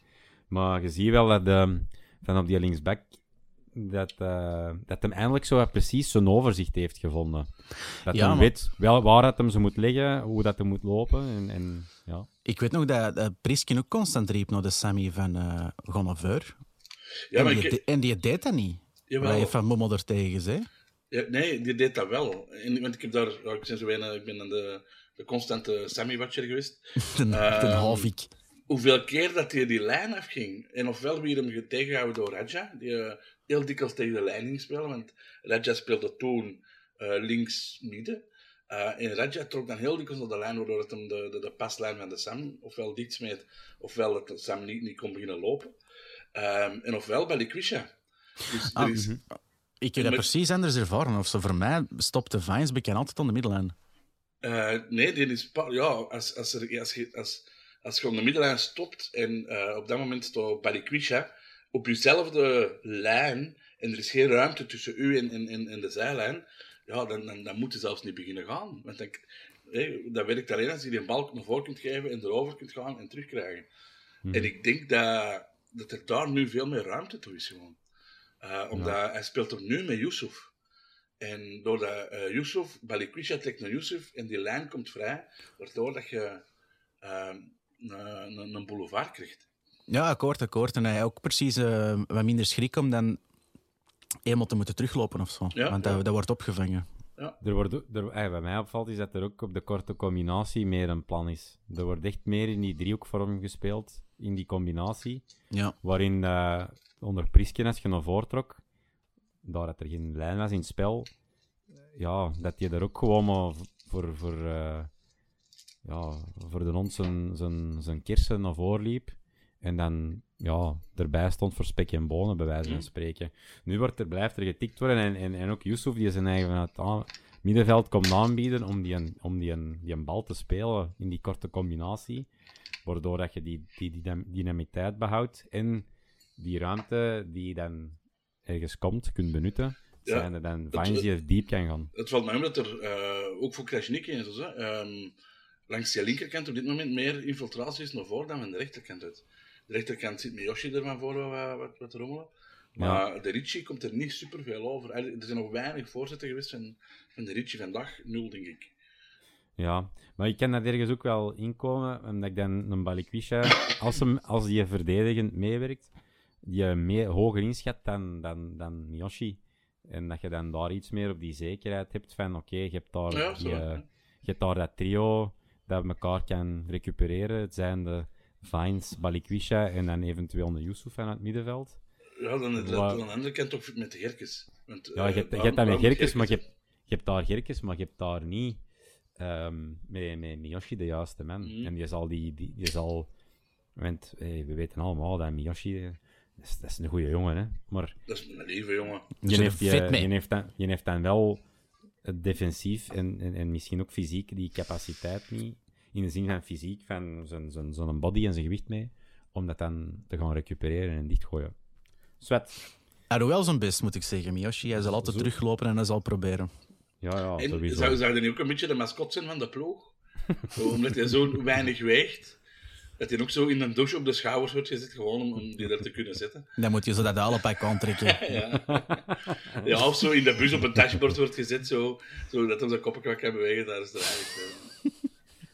Maar je ziet wel dat de, van op die linksback dat, uh, dat hem eindelijk zo precies zijn overzicht heeft gevonden. Dat ja, hij maar... weet wel waar het hem ze moet liggen, hoe dat hem moet lopen. En, en, ja. Ik weet nog dat, dat Priskin ook constant riep naar de Sammy van uh, Gonneveur. Ja, en, die, ik... en die deed dat niet. Jawel. Je van Mommel er tegen zei. Ja, nee, die deed dat wel. En, want ik heb daar, ik, ben zo weinig, ik ben de, de constante Sammy-watcher geweest. de, uh, de Havik. Hoeveel keer dat hij die lijn afging. En ofwel weer hem tegengehouden door Raja, die uh, heel dikwijls tegen de lijn ging spelen. Want Raja speelde toen uh, links midden. Uh, en Raja trok dan heel dikwijls naar de lijn, waardoor het hem de, de, de paslijn van de Sam ofwel dicht smeet, ofwel dat de Sam niet, niet kon beginnen lopen. Um, en ofwel bij Liquisha. Dus ah, is... Ik heb dat met... precies anders ervaren. Of zo voor mij stopte Vines bekend altijd aan de middellijn. Uh, nee, die is... Ja, als, als, er, als, je, als, als je op de middellijn stopt en uh, op dat moment staat Balikwisha op jezelfde lijn en er is geen ruimte tussen u en, en, en de zijlijn, ja, dan, dan, dan moet je zelfs niet beginnen gaan. Want dan, hey, dat werkt alleen als je die een bal naar voren kunt geven en erover kunt gaan en terugkrijgen. Hmm. En ik denk dat, dat er daar nu veel meer ruimte toe is gewoon. Uh, omdat ja. hij speelt er nu met Yusuf. En doordat uh, Yusuf, Balikwisha trekt naar Yusuf en die lijn komt vrij, waardoor dat je uh, een, een boulevard krijgt. Ja, akkoord, akkoord. En hij ook precies uh, wat minder schrik om dan eenmaal te moeten teruglopen of zo. Ja, Want dat, ja. dat wordt opgevangen. Ja. Er wordt, er, eh, wat mij opvalt is dat er ook op de korte combinatie meer een plan is. Er wordt echt meer in die driehoekvorm gespeeld, in die combinatie. Ja. Waarin uh, onder Prisken, als je naar voren trok, daar dat er geen lijn was in het spel, ja, dat je er ook gewoon maar voor, voor, uh, ja, voor de hond zijn, zijn, zijn kersen naar voren liep. En dan ja, erbij stond voor spek en bonen, bij wijze van spreken. Nu wordt er, blijft er getikt worden en, en, en ook Yusuf, die zijn eigen middenveld komt aanbieden om, die, een, om die, een, die een bal te spelen in die korte combinatie. Waardoor dat je die, die, die dynamisiteit behoudt en die ruimte die dan ergens komt, kunt benutten. Ja, zijn er dan Vines die diep kan gaan. Het valt mij om dat er uh, ook voor Krasnik eens is. Hè, um, langs de linkerkant op dit moment meer infiltratie is naar voren dan aan de rechterkant uit. De rechterkant zit met Yoshi er van voor wat, wat, wat rommelen. Maar ja. de Ricci komt er niet superveel over. Er zijn nog weinig voorzetten geweest van, van de Ricci vandaag. Nul, denk ik. Ja, maar ik kan dat ergens ook wel inkomen, omdat ik dan een Balikwisha, [COUGHS] als, hem, als die verdedigend meewerkt, die je mee, hoger inschat dan, dan, dan Yoshi. En dat je dan daar iets meer op die zekerheid hebt van, oké, okay, je, hebt daar ja, die, je hebt daar dat trio dat elkaar kan recupereren. Het zijn de Vines, Balikwisha en dan eventueel een Yusuf aan het middenveld. Ja, dan is Wa- dat aan de andere kant toch met de Gerkes. Want, Ja, je eh, hebt, je hebt dat met Gerkes, maar je hebt, je hebt daar Gerkes, maar je hebt daar niet ehm, met, met Miyoshi de juiste man. Mhm. En je zal die, die je zal, want hey, we weten allemaal dat Miyoshi, eh, dat is, dat is een goede jongen, hè. Maar Dat is een lieve jongen. Dus je er heeft, je, mee. je, heeft dan, je heeft dan wel het defensief en, en, en misschien ook fysiek die capaciteit niet, in de zin van fysiek, van zijn, zijn, zijn body en zijn gewicht mee, om dat dan te gaan recupereren en dichtgooien. Zwet. Hij doet wel zijn best, moet ik zeggen, Miyoshi. Hij zal altijd Zo. teruglopen en hij zal proberen. Ja, ja, En sowieso. zou, zou hij niet ook een beetje de mascot zijn van de ploeg? [LAUGHS] Omdat hij zo weinig weegt, dat hij ook zo in een douche op de schouders wordt gezet, gewoon om, om die daar te kunnen zetten. Dan moet je zo dat hallepak aantrekken. [LAUGHS] Ja. ja, of zo in de bus op een dashboard wordt gezet, zo, zo dat hij zijn koppen kan bewegen, daar is het eigenlijk. eh.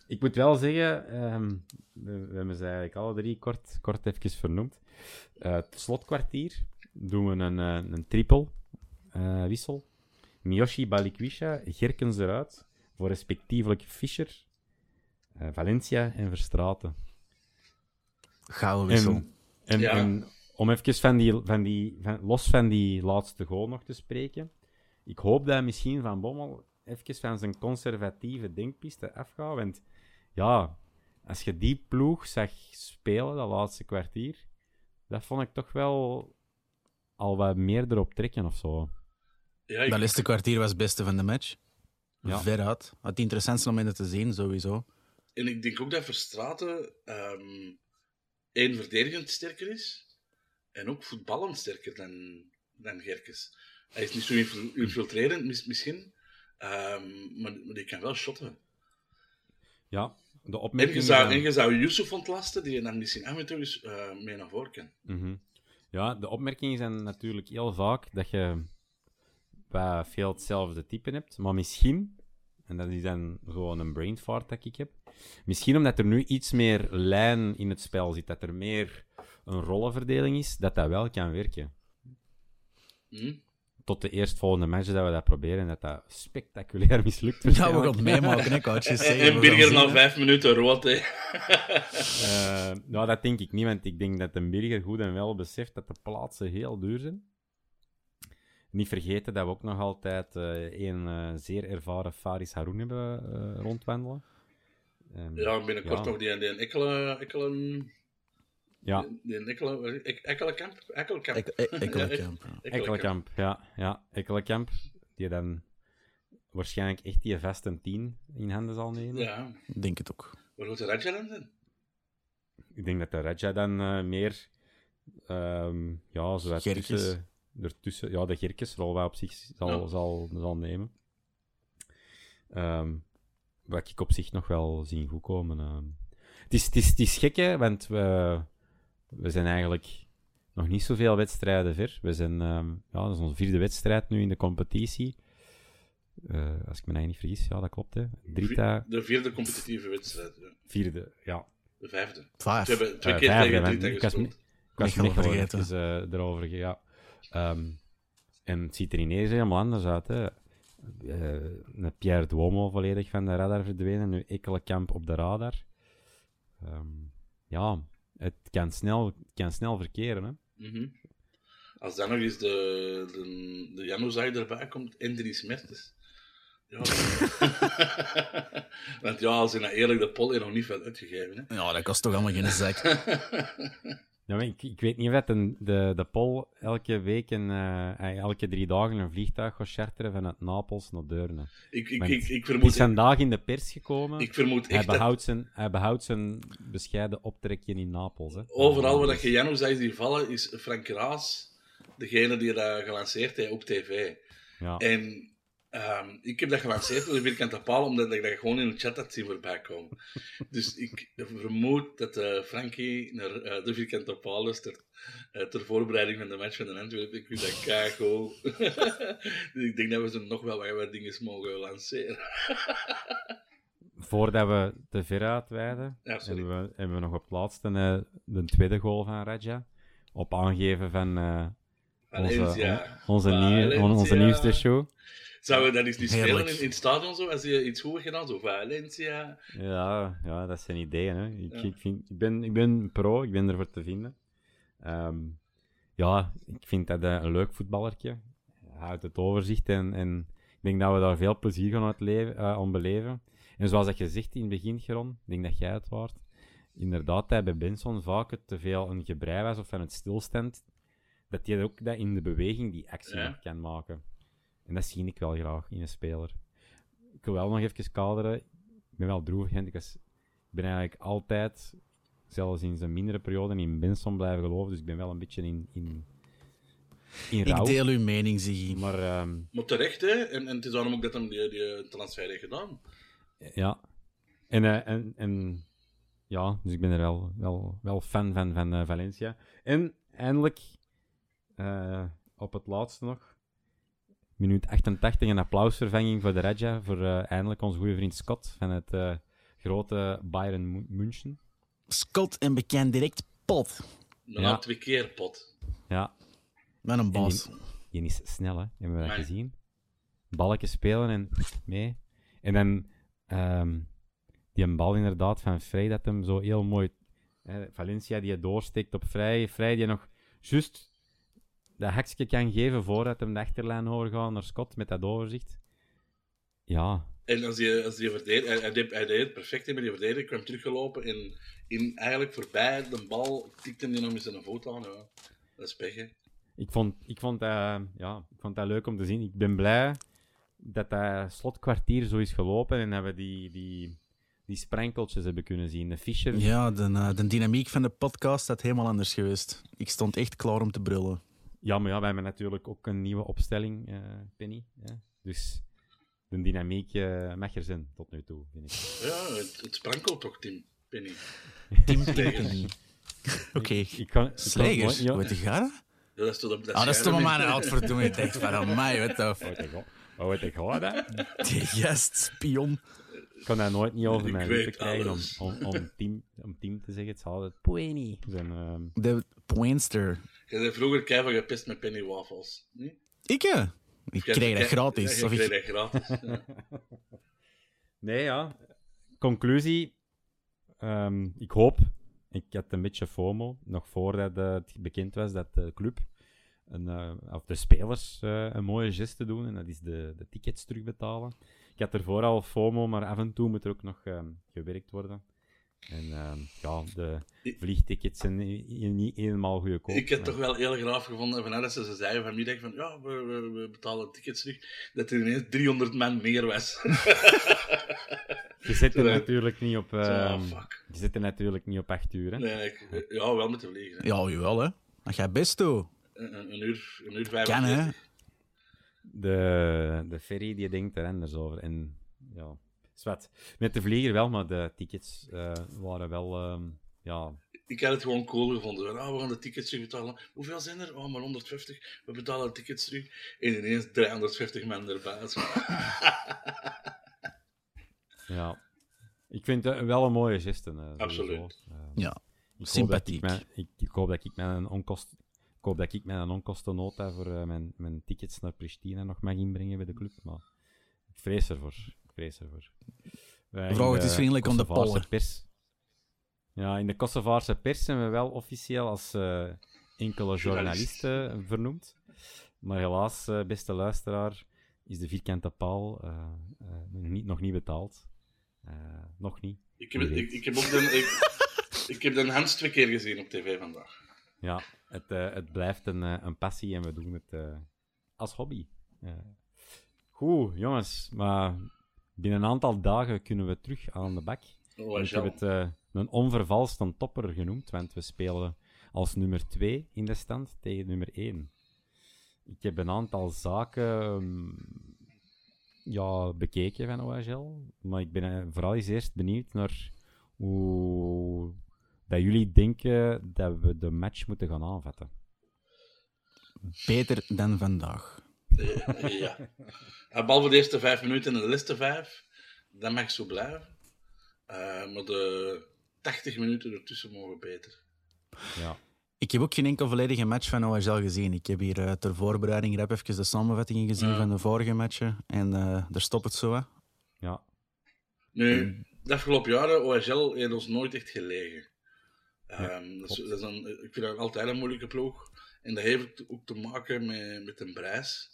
Ik moet wel zeggen, ehm, we, we hebben ze eigenlijk alle drie kort, kort even vernoemd. Eh, het slotkwartier doen we een, eh, een triple eh, wissel. Miyoshi, Balikwisha, Gerkens eruit. Voor respectievelijk Fischer, eh, Valencia en Verstraten. Gouden wissel. En, en, Ja. en om even van die, van die, van, los van die laatste goal nog te spreken. Ik hoop dat misschien Van Bommel even van zijn conservatieve denkpiste afgaat. Want ja, als je die ploeg zag spelen, dat laatste kwartier, dat vond ik toch wel al wat meer erop trekken of zo. Ja, ik, Dat laatste kwartier was het beste van de match. Ja. Veruit. Het interessantste om in het te zien, sowieso. en ik denk ook dat Verstraten ehm één verdedigend sterker is en ook voetballend sterker dan, dan Gerkes. Hij is niet zo infil- infiltrerend mis- misschien, ehm, maar, maar die kan wel shotten. Ja, de En je opmerking... zou, en je zou Yusuf ontlasten, die je dan misschien af en toe eens eh, mee naar voren kan. Mhm. Ja, de opmerkingen zijn natuurlijk heel vaak dat je bij veel hetzelfde type hebt, maar misschien, en dat is dan gewoon een brain fart dat ik heb, misschien omdat er nu iets meer lijn in het spel zit, dat er meer een rollenverdeling is, dat dat wel kan werken. Hm? Tot de eerstvolgende match dat we dat proberen en dat dat spectaculair mislukt. Ja, we gaan het meemaken, hè, coaches. [LAUGHS] En, en Birger na vijf minuten rood, hè. Eh, nou, dat denk ik niet, want ik denk dat de Birger goed en wel beseft dat de plaatsen heel duur zijn. Niet vergeten dat we ook nog altijd eh, een eh, zeer ervaren Faris Haroun hebben eh, rondwandelen. Ehm, Ja, binnenkort ja. nog die, die Ekkelen... Ekkelen... Ja, Die Ekkelen... Ek- Ekkelenkamp? Ik, ik, Ja, Ekkelenkamp. Ja, ja, Ekkelenkamp. Die dan waarschijnlijk echt die vaste 10 in handen zal nemen. Ja. ik denk het ook. Waar moet de Raja dan zijn? Ik denk dat de Raja dan eh, meer... ehm ja, zo tussen, ertussen... Ja, de Gerkesrol wel op zich zal, Ja. zal, zal nemen. Ehm, wat ik op zich nog wel zien goedkomen. ehm. Het, is, het, is, het is gek, hè, want we, we zijn eigenlijk nog niet zoveel wedstrijden ver. We zijn... ehm, ja, dat is onze vierde wedstrijd nu in de competitie. Eh, als ik me eigenlijk niet vergis, ja, dat klopt, hè. Drita, De vierde competitieve wedstrijd. Ja. vierde, ja. De vijfde. Vijf. Ze hebben twee Eh, keer vijfde, tegen Drita ik was gespeeld. Ik was Mechelen vergeten. eh, erover ja. Ehm, en het ziet er ineens helemaal anders uit. Hè. Eh, Pierre Duomo volledig van de radar verdwenen. Nu Ekkelenkamp op de radar. Ehm, ja, het kan snel, het kan snel verkeren. Hè. Mhm. Als dan nog eens de, de, de Januzaj erbij komt en Dries Mertens. Ja. [LAUGHS] Want ja, als je nou eerlijk de pol er nog niet veel uitgegeven. Hè. Ja, dat kost toch allemaal geen zak. [LAUGHS] Ja, maar ik, ik weet niet of dat een, de, de Pol elke week en eh, elke drie dagen een vliegtuig gaat charteren vanuit Napels naar Deurne. Ik, ik, ik, ik Het is vermoed, vandaag in de pers gekomen. ik vermoed hij, echt behoudt zijn, hij behoudt zijn bescheiden optrekje in Napels. Hè. overal waar dat je Januzaj ziet vallen, is Frank Raas degene die dat gelanceerd heeft op tv. Ja. En ehm, ik heb dat gelanceerd op de vierkante paal, omdat ik dat gewoon in de chat had zien voorbij komen. Dus ik vermoed dat eh, Frankie naar eh, de vierkante paal luistert eh, ter voorbereiding van de match van de Antwerpen. Ik vind dat kago. dus [LAUGHS] ik denk dat we ze nog wel wat, dingen mogen lanceren. [LAUGHS] Voordat we te ver uitweiden, Ja, hebben we, hebben we nog laatste eh, de tweede goal van Raja. Op aangeven van, onze, nieuw- Valencia. onze nieuwste show. Zouden we dat eens niet spelen in, in het stadion zo, als je iets goed hebt gedaan, zo Valencia. Ja, ja, dat zijn ideeën. Hè. Ik, Ja. ik, vind, ik, ben, ik ben pro, ik ben ervoor te vinden. Ehm, ja, ik vind dat eh, een leuk voetballertje. Hij houdt het overzicht en, en ik denk dat we daar veel plezier gaan uit leven, eh, aan beleven. En zoals dat je zegt in het begin, Geron, ik denk dat jij het waard. Inderdaad, dat bij Benson vaak het te veel een gebrei was of van het stilstand. Dat hij ook dat in de beweging die actie Ja. kan maken. En dat zie ik wel graag in een speler. Ik wil wel nog even kaderen. Ik ben wel droevig, hè. ik, ben eigenlijk altijd, zelfs in zijn mindere periode, in Benson blijven geloven. Dus ik ben wel een beetje in, in, in Ik deel uw mening, Ziggy. Maar ehm, Maar terecht, hè. En, en het is daarom ook dat hem die, die transfer heeft gedaan. ja. En, eh, en, en ja, dus ik ben er wel, wel, wel fan van, van eh, Valencia. En eindelijk, eh, op het laatste nog, minuut 88, een applausvervanging voor de Raja, voor eh, eindelijk onze goede vriend Scott van het eh, grote Bayern München. Scott en bekend direct pot. Daarna Ja. twee keer pot. Ja, Met een bas. Die is snel, hè? Hebben we dat gezien? Balletjes spelen en mee. En dan ehm, die een bal inderdaad van Vrij, dat hem zo heel mooi... hè, Valencia die het doorsteekt op Vrij. Vrij die nog juist dat hekje kan geven voordat hem de achterlijn overgaat naar Scott met dat overzicht. Ja, En als die, als die verdediger, hij, hij, deed, hij deed het perfect, die verdediger kwam teruggelopen en in, eigenlijk voorbij de bal tikte hij nog met zijn voet aan. Ja. Dat is pech, hè. ik vond, ik, vond dat, ja, ik vond dat leuk om te zien. Ik ben blij dat dat slotkwartier zo is gelopen en dat we die, die, die sprenkeltjes hebben kunnen zien. De Fischer, Ja, de, eh, de dynamiek van de podcast had helemaal anders geweest. Ik stond echt klaar om te brullen. Ja, maar ja, wij hebben natuurlijk ook een nieuwe opstelling, eh, Penny. Ja. Dus de dynamiek eh, mag er zijn tot nu toe, vind ik. Ja, het, het sprankelt toch, Tim Penny. Tim Slegers. Penny. Oké. Ik kan, ik kan het Slegers, die garen? Ja, dat is toch dat, Ah, dat is toch maar een oud verdoen. Ik denk van, oh mij, wat de Wat weet ik. Wat gewoon, hè? [LAUGHS] Gast, spion. Ik kan dat nooit niet over mijn lippen krijgen om, om, om, team, om team te zeggen. Het zal altijd Penny zijn. ehm, De poinster. Je zei vroeger keihard gepest met penny waffles. Hm? Ik, hè? Ik Je- kreeg dat gratis. Ja, ik- kreeg dat gratis. ja. Nee, ja. Conclusie. Ehm, ik hoop, ik had een beetje FOMO, nog voordat eh, het bekend was dat de club, een, eh, of de spelers, eh, een mooie geste doen. En dat is de, de tickets terugbetalen. Ik had ervoor al FOMO, maar af en toe moet er ook nog ehm, gewerkt worden. En ehm, ja, de vliegtickets zijn niet helemaal goedkoop. Ik heb maar- toch wel heel graaf gevonden, vanuit dat ze ze zeiden vanmiddag van ja, we, we, we betalen tickets terug, dat er ineens 300 man meer was. Je zit er natuurlijk niet op... Ehm, je zit er natuurlijk niet op acht uur, hè? Nee, ik, ja, wel met de vliegen. hè. Ja, jawel, hè. Dat gaat best toe. Een, uur, een uur Kan, 45. hè. De, de ferry die denkt er anders over. En ja, zwart. Met de vlieger wel, maar de tickets eh, waren wel. ehm, ja, Ik had het gewoon cool gevonden. Ah, we gaan de tickets terugbetalen. Hoeveel zijn er? Oh, maar 150. We betalen de tickets terug. En ineens 350 man erbij. [LAUGHS] Ja. Ik vind het wel een mooie geste. eh. Absoluut. Eh, Ja, ik hoop dat sympathiek. Ik, mijn- ik, ik hoop dat ik met een onkost. Ik hoop dat ik met een onkostennota voor eh, mijn, mijn tickets naar Pristina nog mag inbrengen bij de club. Maar ik vrees ervoor. Ik vrees ervoor. Mevrouw, het is vriendelijk om de Kosovaarse pollen. Pers, ja, in de Kosovaarse pers zijn we wel officieel als eh, enkele journalisten vernoemd. Maar helaas, eh, beste luisteraar, is de vierkante paal eh, eh, nog, niet, nog niet betaald. Eh, nog niet. Ik heb, ik, heb ook de, ik, [LAUGHS] ik heb de Hans twee keer gezien op tv vandaag. Ja, het, eh, het blijft een, een passie en we doen het eh, als hobby. Eh, goed, jongens, maar binnen een aantal dagen kunnen we terug aan de bak. Oh, ik Jean. heb het eh, een onvervalste topper genoemd, want we spelen als nummer 2 in de stand tegen nummer 1. Ik heb een aantal zaken ehm, ja, bekeken van OHL, maar ik ben eh, vooral eens eerst benieuwd naar hoe dat jullie denken dat we de match moeten gaan aanvatten. Beter dan vandaag. Eh, ja. Eh, Behalve de eerste vijf minuten en de laatste vijf, dat mag zo blijven. Eh, maar de 80 minuten ertussen mogen beter. Ja. Ik heb ook geen enkel volledige match van OHL gezien. Ik heb hier uh, ter voorbereiding rap even de samenvattingen gezien Ja. van de vorige matchen. En eh, daar stopt het zo. Hè. Ja, Nu, de afgelopen jaren, OHL heeft ons nooit echt gelegen. Ehm, dat is, klopt. dat is een, ik vind dat altijd een moeilijke ploeg. En dat heeft ook te maken met, met een prijs.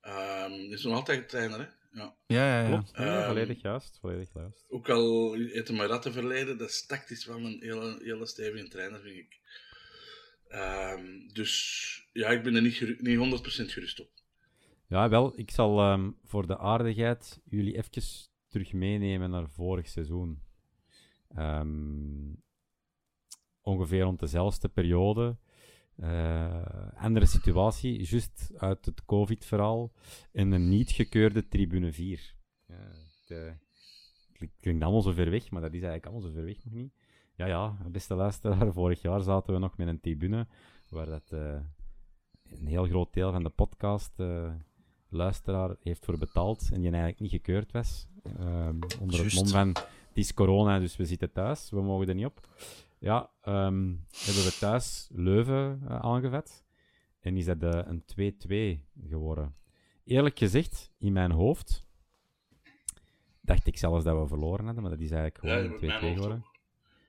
Ehm die is nog altijd een trainer, hè? Ja. Ja, ja, ja. klopt. Ja, Ehm, volledig juist. Volledig juist. Ook al hij maar ratten verleden, dat is tactisch wel een hele, hele stevige trainer, vind ik. Ehm, dus ja, ik ben er niet, niet 100% gerust op. Ja, wel, ik zal ehm, voor de aardigheid jullie even terug meenemen naar vorig seizoen. Ehm, ongeveer rond dezelfde periode. Eh, andere situatie, juist uit het COVID-verhaal. In een niet gekeurde tribune 4. Ja, het eh, klinkt, allemaal zo ver weg, maar dat is eigenlijk allemaal zo ver weg nog niet. Ja, ja, beste luisteraar, vorig jaar zaten we nog met een tribune waar dat, eh, een heel groot deel van de podcast luisteraar heeft voor betaald en die eigenlijk niet gekeurd was. Ehm, onder het mom van, het is corona, dus we zitten thuis, we mogen er niet op. Ja, ehm, hebben we thuis Leuven eh, aangevet en is dat eh, een 2-2 geworden. Eerlijk gezegd, in mijn hoofd dacht ik zelfs dat we verloren hadden, maar dat is eigenlijk gewoon een 2-2 hoofd geworden.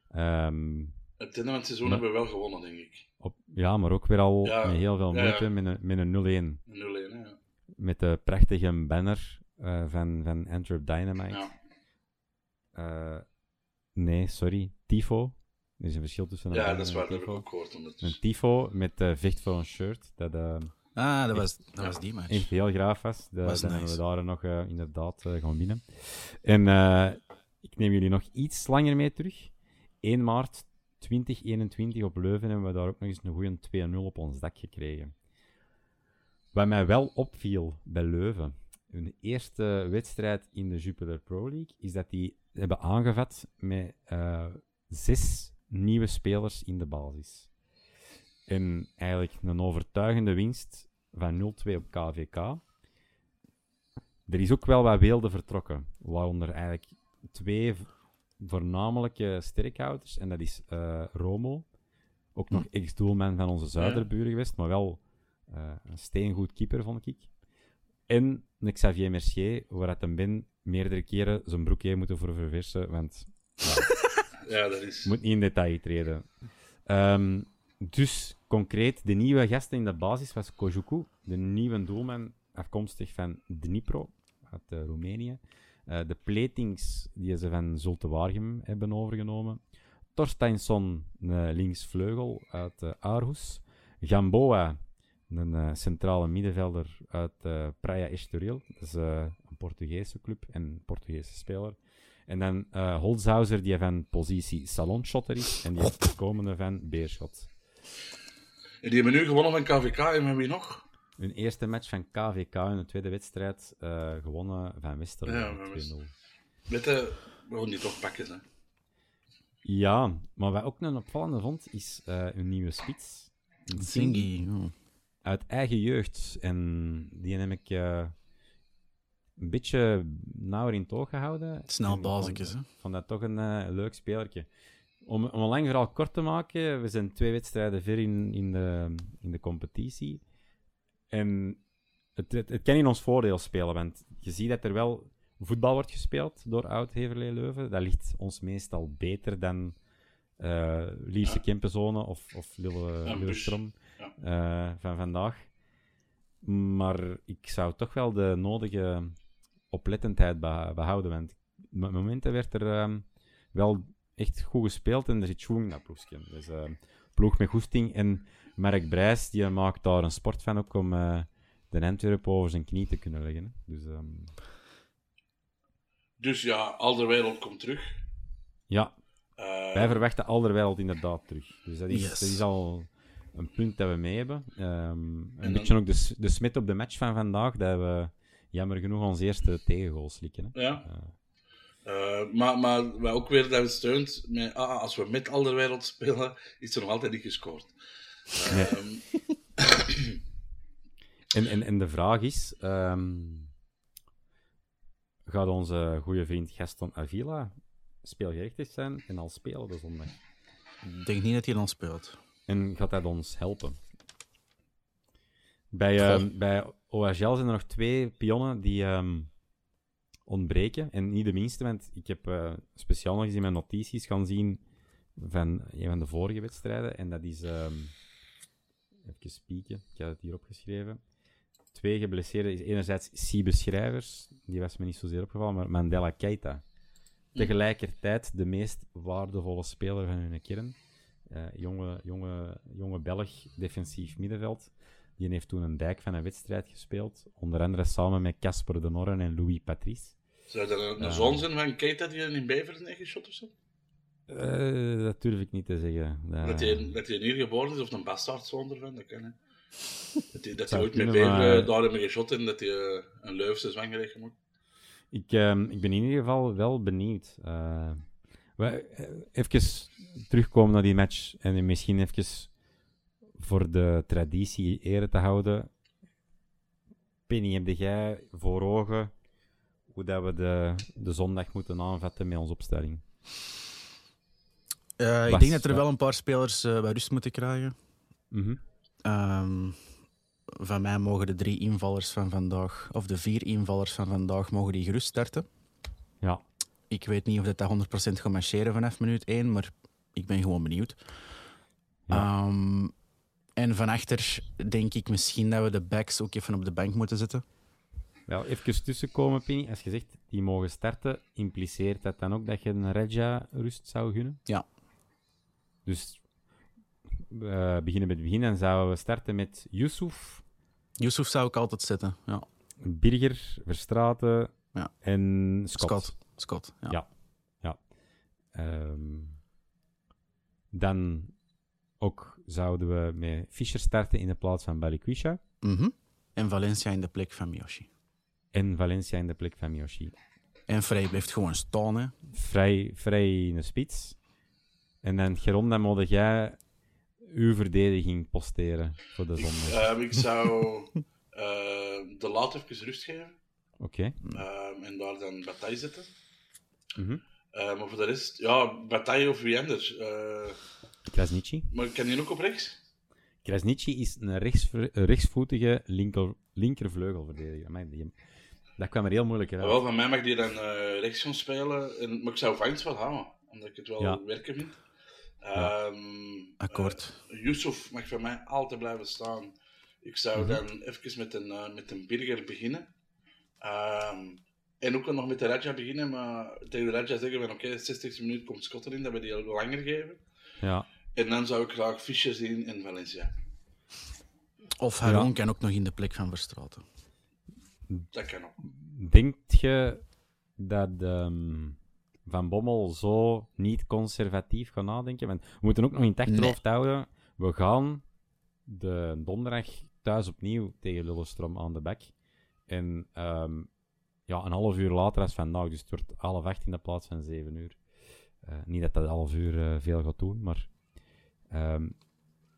Ehm, Het einde van het seizoen Maar- hebben we wel gewonnen, denk ik. op, ja, maar ook weer al Ja, met heel veel moeite, ja. met een, met een 0-1. 0-1, hè. ja. Met de prachtige banner eh, van, van Antwerp Dynamite. Eh, nee, sorry, Tifo. Er is een verschil tussen een Ja, dat is waar, dat heb ik tifo. ook gehoord. Een tifo met eh, vecht voor een shirt, dat eh, Ah, dat was, dat was die match. echt heel graaf was. Hebben nice. we daar nog eh, inderdaad gaan winnen. En eh, ik neem jullie nog iets langer mee terug. 1 maart 2021 op Leuven hebben we daar ook nog eens een goede 2-0 op ons dak gekregen. Wat mij wel opviel bij Leuven, hun eerste wedstrijd in de Jupiler Pro League, is dat die hebben aangevat met eh, zes nieuwe spelers in de basis. En eigenlijk een overtuigende winst van 0-2 op KVK. Er is ook wel wat weelde vertrokken, waaronder eigenlijk twee voornamelijke sterkhouders. En dat is eh, Romo, ook nog ex-doelman van onze zuiderburen geweest, maar wel eh, een steengoed keeper, vond ik. En een Xavier Mercier, waar het hem ben meerdere keren zijn broek heeft moeten voor verversen, want Ja, dat is... moet niet in detail treden. Ehm, dus concreet, de nieuwe gasten in de basis was Kojuku, de nieuwe doelman afkomstig van Dnipro uit eh, Roemenië. Eh, de platings die ze van Zulte Waregem hebben overgenomen. Torsteinsson, een linksvleugel uit eh, Aarhus. Gamboa, een eh, centrale middenvelder uit eh, Praia Estoril. Dat is eh, een Portugese club en Portugese speler. En dan eh Holzhauser, die van positie salonshotter is. En die is de komende van Beerschot. En die hebben nu gewonnen van KVK en van wie nog? Hun eerste match van KVK in de tweede wedstrijd eh, gewonnen van Westerlo Ja, met van Westerlo. 2-0. Met de... We gaan die toch pakken, hè. Ja, maar wat ook een opvallende vond, is eh een nieuwe spits. Een Zingy. uit eigen jeugd. En die heb ik eh, een beetje nauwer in het oog gehouden. Snel bazikjes, vond- hè? vond dat toch een eh, leuk spelertje. Om, om een lang verhaal kort te maken, we zijn twee wedstrijden ver in, in, de, in de competitie. En het, het, het kan in ons voordeel spelen, want je ziet dat er wel voetbal wordt gespeeld door Oud-Heverlee Leuven. Dat ligt ons meestal beter dan eh Lierse Ja. Kempenzone of, of Lille, Ja. eh, van vandaag. Maar ik zou toch wel de nodige oplettendheid behouden. Want met momenten werd er ehm, wel echt goed gespeeld en er zit schoen dat ploegje. Dus ehm, ploeg met goesting. En Mark Brijs die maakt daar een sport van ook om eh, de Antwerpen over zijn knie te kunnen leggen. hè. Dus ehm, Dus ja, Alderwereld komt terug. ja, Eh, wij verwachten Alderweireld inderdaad terug. Dus dat is, Yes. dat is al een punt dat we mee hebben. Ehm, een dan- beetje ook de, de smit op de match van vandaag, dat we jammer genoeg ons eerste tegengoal slikken. Hè. Ja. Eh, Eh, maar, maar wat ook weer dat steunt, met, ah, als we met Alderwereld spelen, is er nog altijd niet gescoord. [LAUGHS] Ehm, [LAUGHS] En, en, en de vraag is: ehm, gaat onze goede vriend Gaston Avila speelgerechtigd zijn en al spelen de zondag? Ik denk niet dat hij dan speelt. En gaat dat ons helpen? Bij, ehm, bij OHL zijn er nog twee pionnen die ehm, ontbreken. En niet de minste, want ik heb eh, speciaal nog eens in mijn notities gaan zien van een van de vorige wedstrijden. En dat is... ehm even spieken, ik had het hier opgeschreven. Twee geblesseerden is enerzijds Siebe Schrijvers, die was me niet zozeer opgevallen, maar Mandela Keita. Tegelijkertijd de meest waardevolle speler van hun kern. Eh, jonge, jonge, jonge Belg, defensief middenveld. Die heeft toen een dijk van een wedstrijd gespeeld. Onder andere samen met Casper de Norren en Louis Patrice. Zou dat een, een Ja. zoon zijn van Keita die in Beveren heeft geschot of zo? Eh, dat durf ik niet te zeggen. Dat- Dat hij, dat hij hier geboren is, of een bastaardzoon ervan, dat kan hè. [LAUGHS] Dat hij, dat hij ooit met Beveren maar- daar hebben geschot en dat hij eh, een Leuvense zwanger heeft gemaakt. Ik, ehm, ik ben in ieder geval wel benieuwd. Eh, we- eh, even terugkomen naar die match en misschien even voor de traditie ere te houden. Penny, heb jij voor ogen hoe dat we de, de zondag moeten aanvatten met onze opstelling? Eh, ik denk dat er wel een paar spelers eh, bij rust moeten krijgen. Mhm. Ehm, van mij mogen de drie invallers van vandaag, of de vier invallers van vandaag, mogen die gerust starten. Ja, Ik weet niet of dat, dat 100% gaat marcheren vanaf minuut 1, maar ik ben gewoon benieuwd. Ja. Ehm, en van achter denk ik misschien dat we de backs ook even op de bank moeten zetten. wel even tussenkomen, Penny. Als je zegt die mogen starten, impliceert dat dan ook dat je een Regia rust zou gunnen? Ja. Dus we beginnen met het begin en zouden we starten met Yusuf, Yusuf zou ik altijd zetten. Ja. Birger, Verstraten Ja. en Scott. Scott. Scott. Ja. Ja. Ehm, dan ook zouden we met Fischer starten in de plaats van Balikwisha Mhm. En Valencia in de plek van Miyoshi. en Valencia in de plek van Miyoshi. En Frey blijft gewoon staan. Hè. Vrij, vrij in de spits. En dan, Geron, dan moet jij uw verdediging posteren voor de zondag. Ehm, ik zou [LAUGHS] eh, de laat even rust geven Oké. ehm, en daar dan Bataille zetten. Mhm. Eh, maar voor de rest, ja, Bataille of wie anders. Eh, Krasniqi. maar kan die ook op rechts? Krasniqi is een, rechtsvoetige linker, linkervleugelverdediger. Dat kwam er heel moeilijk uit. Wel, van mij mag die dan eh, rechts gaan spelen. En, maar ik zou Vangs wel houden, omdat ik het wel Ja. werken vind. Ja. Ehm, Akkoord. eh, Yusuf mag van mij altijd blijven staan. Ik zou Mhm. dan even met een, eh, met een Birger beginnen. Ehm, en ook nog met de Raja beginnen, maar tegen de Raja zeggen we, oké, 60 minuten komt Scott erin, dat we die langer geven. Ja. En dan zou ik graag Fischer zien in Valencia. Of Haron kan ook nog in de plek van Verstraten. Dat kan ook. Denkt je dat ehm, Van Bommel zo niet conservatief gaat nadenken? Want we moeten ook nog in het achterhoofd houden. We gaan de donderdag thuis opnieuw tegen Lillestrøm aan de bek. En ehm, ja, een half uur later als vandaag. Dus het wordt half acht in de plaats van zeven uur. Eh, niet dat dat half uur eh, veel gaat doen, maar... ehm,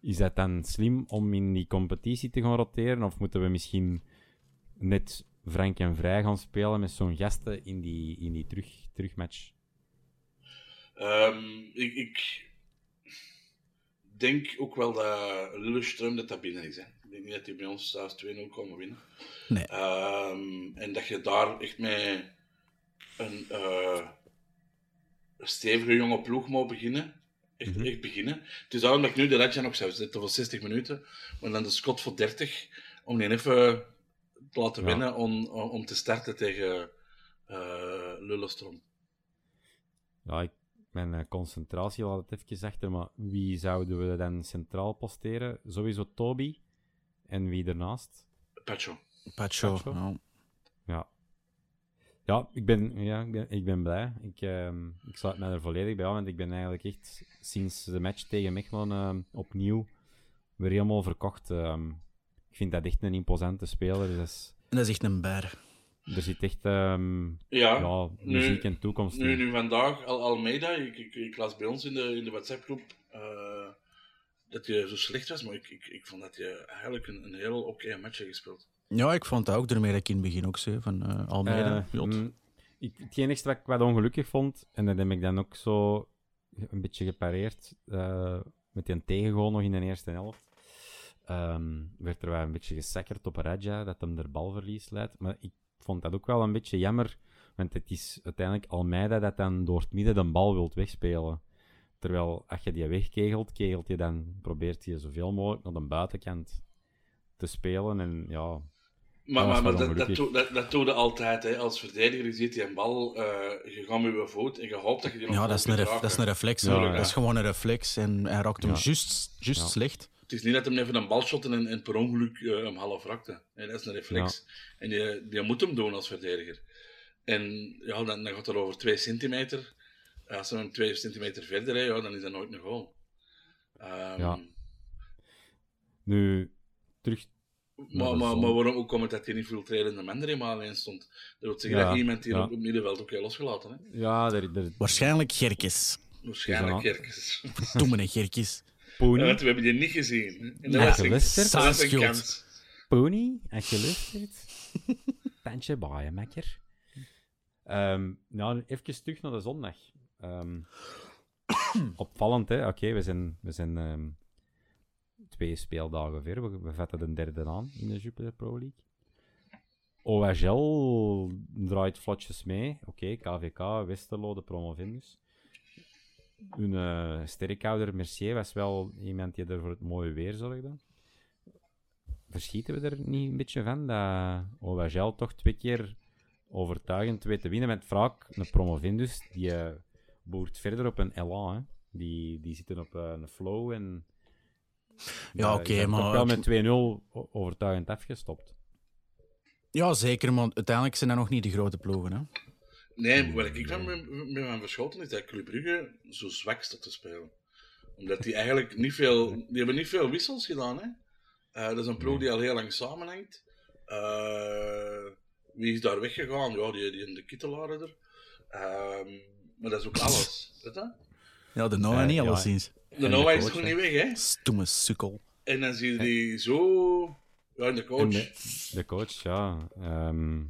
is dat dan slim om in die competitie te gaan roteren? Of moeten we misschien net frank en vrij gaan spelen met zo'n gasten in die, in die terug, terugmatch? Ehm, ik, ik denk ook wel dat Lillestrøm dat dat binnen is. Hè. Ik denk niet dat die bij ons thuis 2-0 komen winnen. Nee. Ehm, en dat je daar echt met een eh, stevige jonge ploeg moet beginnen. Echt, Mhm. echt beginnen. Het daarom dat ik nu de Redja nog zou zetten voor 60 minuten. Maar dan de Scott voor 30. Om die even te laten Ja. winnen om, om om te starten tegen eh Lillestrøm. Ja, ik, mijn eh, concentratie laat het even achter, maar wie zouden we dan centraal posteren? Sowieso Toby. En wie ernaast? Pacho. Pacho. Pacho. ja. Ja. Ik ben, ja, ik ben, ik ben blij. Ik, ehm, ik sluit mij er volledig bij aan, want ik ben eigenlijk echt sinds de match tegen Mechelen ehm, opnieuw weer helemaal verkocht. Ehm, ik vind dat echt een imposante speler. Dus En dat is echt een bear. er zit echt ehm, Ja, ja, nu- muziek en toekomst Nu, in. nu vandaag, Al Almeida, ik, ik, ik las bij ons in de, in de WhatsApp-groep eh, dat hij zo slecht was, maar ik, ik, ik vond dat hij eigenlijk een, een heel oké match heeft gespeeld. Ja, ik vond dat ook. Daarmee dat ik in het begin ook zei van eh Almeida. Eh, mm, ik, het enige wat ik wat ongelukkig vond, en dat heb ik dan ook zo een beetje gepareerd, eh, met die tegengoal nog in de eerste helft. Ehm, werd er wel een beetje gesakkerd op Raja, dat hem er balverlies leidt. Maar ik vond dat ook wel een beetje jammer, want het is uiteindelijk Almeida dat dan door het midden de bal wilt wegspelen. Terwijl, als je die wegkegelt, kegelt je dan, probeert je zoveel mogelijk naar de buitenkant te spelen. En ja, Maar, maar, dat, dat, doe, dat, dat doe je altijd. Hè. Als verdediger je ziet die een bal, eh, je gaat met je voet en je hoopt dat je die nog Ja, dat is, een dat is een reflex. Ja, hoor. ja. Dat is gewoon een reflex. En hij raakt hem Ja. juist, juist Ja. slecht. Het is niet dat hem even een bal shot en, en per ongeluk eh, hem half rakte. Nee, dat is een reflex. En die, die moet hem doen als verdediger. En ja, dan, dan gaat het over twee centimeter. Als ze hem twee centimeter verder rijden, ja, dan is dat nooit een goal. Ehm, Ja. nu terug. Maar, maar, maar waarom ook komt het dat hij niet filtrerende man er eenmaal alleen stond? Dat wil zeggen Ja, dat iemand hier ja. op het middenveld ook heel losgelaten. Hè? Ja, er, er, Waarschijnlijk Gerkes. Waarschijnlijk Ja. ergens. Domme Gerkes. Pony, we hebben die niet gezien. En dat Ja, was een, geluisterd. dat was Zijn een schuld. kans. Pony, heb je geluisterd? [LAUGHS] Tandje baaien, mekker. Ehm nou, even terug naar de zondag. Ehm, [COUGHS] opvallend, hè? Oké, we zijn, we zijn ehm, speeldagen ver. We, vatten de derde aan in de Jupiler Pro League. OHL draait vlotjes mee. Oké, KVK, Westerlo, de promovendus. Hun eh sterkhouder Mercier was wel iemand die er voor het mooie weer zorgde verschieten we er niet een beetje van dat OHL toch twee keer overtuigend weet te winnen met vaak een promovendus die eh, boert verder op een. Hè. Die, die zitten op eh, een flow en Ja, eh, oké, maar- wel met 2-0 o- overtuigend afgestopt. Ja, zeker, maar uiteindelijk zijn dat nog niet de grote ploegen. Hè? Nee, wat ik van ben, verschoten is dat Club Brugge zo zwak staat te spelen. Omdat die eigenlijk niet veel... Die hebben niet veel wissels gedaan, hè. Eh, dat is een ploeg die al heel lang samenhangt. Eh, wie is daar weggegaan? Ja, die, die de kittelaren er. Ehm, maar dat is ook alles. Weet je? Ja, de Noah Eh, niet ja. alleszins. De Noah is hè. niet weg, hè. Stomme sukkel. En dan zie je die zo... Ja, en de coach. De, de coach, ja. ehm,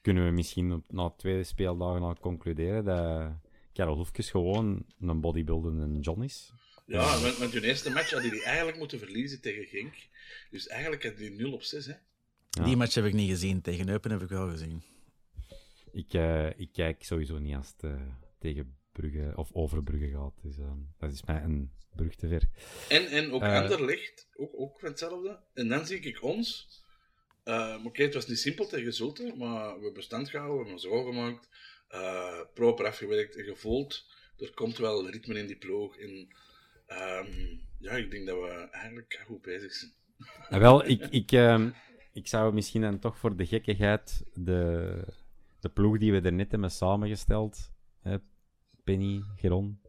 kunnen we misschien op, na de tweede speeldagen al concluderen dat Karel Hoefkes gewoon een bodybuildende John is? Ja, want, want hun eerste match hadden die eigenlijk moeten verliezen tegen Genk. Dus eigenlijk had die 0 op 6, hè. Ja. Die match heb ik niet gezien. Tegen Eupen heb ik wel gezien. Ik, eh, ik kijk sowieso niet als het eh, tegen Brugge of over Brugge gaat. Dus eh, dat is mij een brug te ver. En, en ook Eh. Anderlecht, ook, ook van hetzelfde. En dan zie ik ons. eh, Oké, het was niet simpel tegen Zulte, maar we hebben bestand gehouden, we hebben ons ogen gemaakt, eh, proper afgewerkt en gevoeld. Er komt wel ritme in die ploeg. En ehm, ja, ik denk dat we eigenlijk goed bezig zijn. En wel, ik, ik, ehm, ik zou misschien dan toch voor de gekkigheid de, de ploeg die we er net hebben samengesteld, hè, Penny, Geron,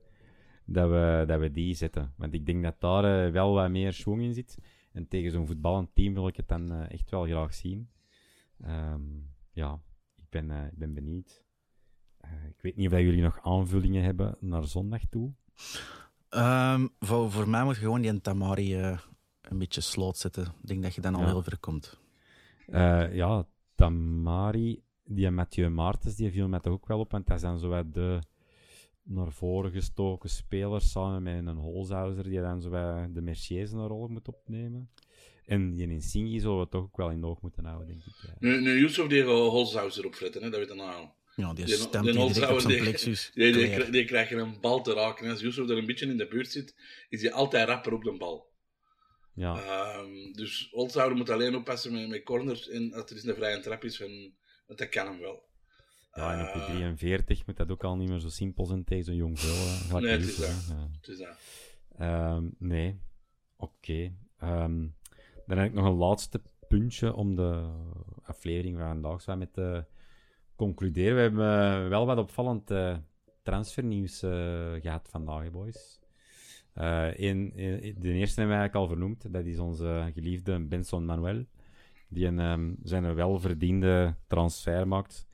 dat we, dat we die zetten. Want ik denk dat daar eh, wel wat meer schwung in zit. En tegen zo'n voetballend team wil ik het dan eh, echt wel graag zien. Ehm, ja, ik ben, eh, ik ben benieuwd. Ik weet niet of jullie nog aanvullingen hebben naar zondag toe. Ehm, voor, voor mij moet je gewoon die Tamari een beetje sloot zetten. Ik denk dat je dan al Ja. heel ver komt. Ja, Tamari, die Mathieu Maartens, die viel mij toch ook wel op. Want dat zijn zo wat de naar voren gestoken spelers samen met een Holzhauser, die dan zo wat de Merciers een rol moet opnemen. En die Insigne zullen we toch ook wel in de oog moeten houden, denk ik. ja. Nu, nu Yusuf die Holzhauser opfretten, hè, dat weet je nou. Ja, die Die- stemt die op zijn die- plexus. [LAUGHS] Die, die, een bal te raken. En als Yusuf er een beetje in de buurt zit, is hij altijd rapper op de bal. Ja, Ehm, dus Holzhauer moet alleen oppassen met, met corners en als er eens een vrije trap is, van, dat kan hem wel. Ja, en op Eh, de 43 moet dat ook al niet meer zo simpel zijn tegen zo'n jong vrouw. eh, Nee, het is dat. Ehm, nee. Oké. Ehm, dan heb ik nog een laatste puntje om de aflevering van vandaag zo met te concluderen. We hebben eh, wel wat opvallend eh, transfernieuws eh, gehad vandaag, boys. Eh, een, een- de eerste hebben we eigenlijk al vernoemd. Dat is onze geliefde Benson Manuel. Die een, ehm, zijn welverdiende transfer maakt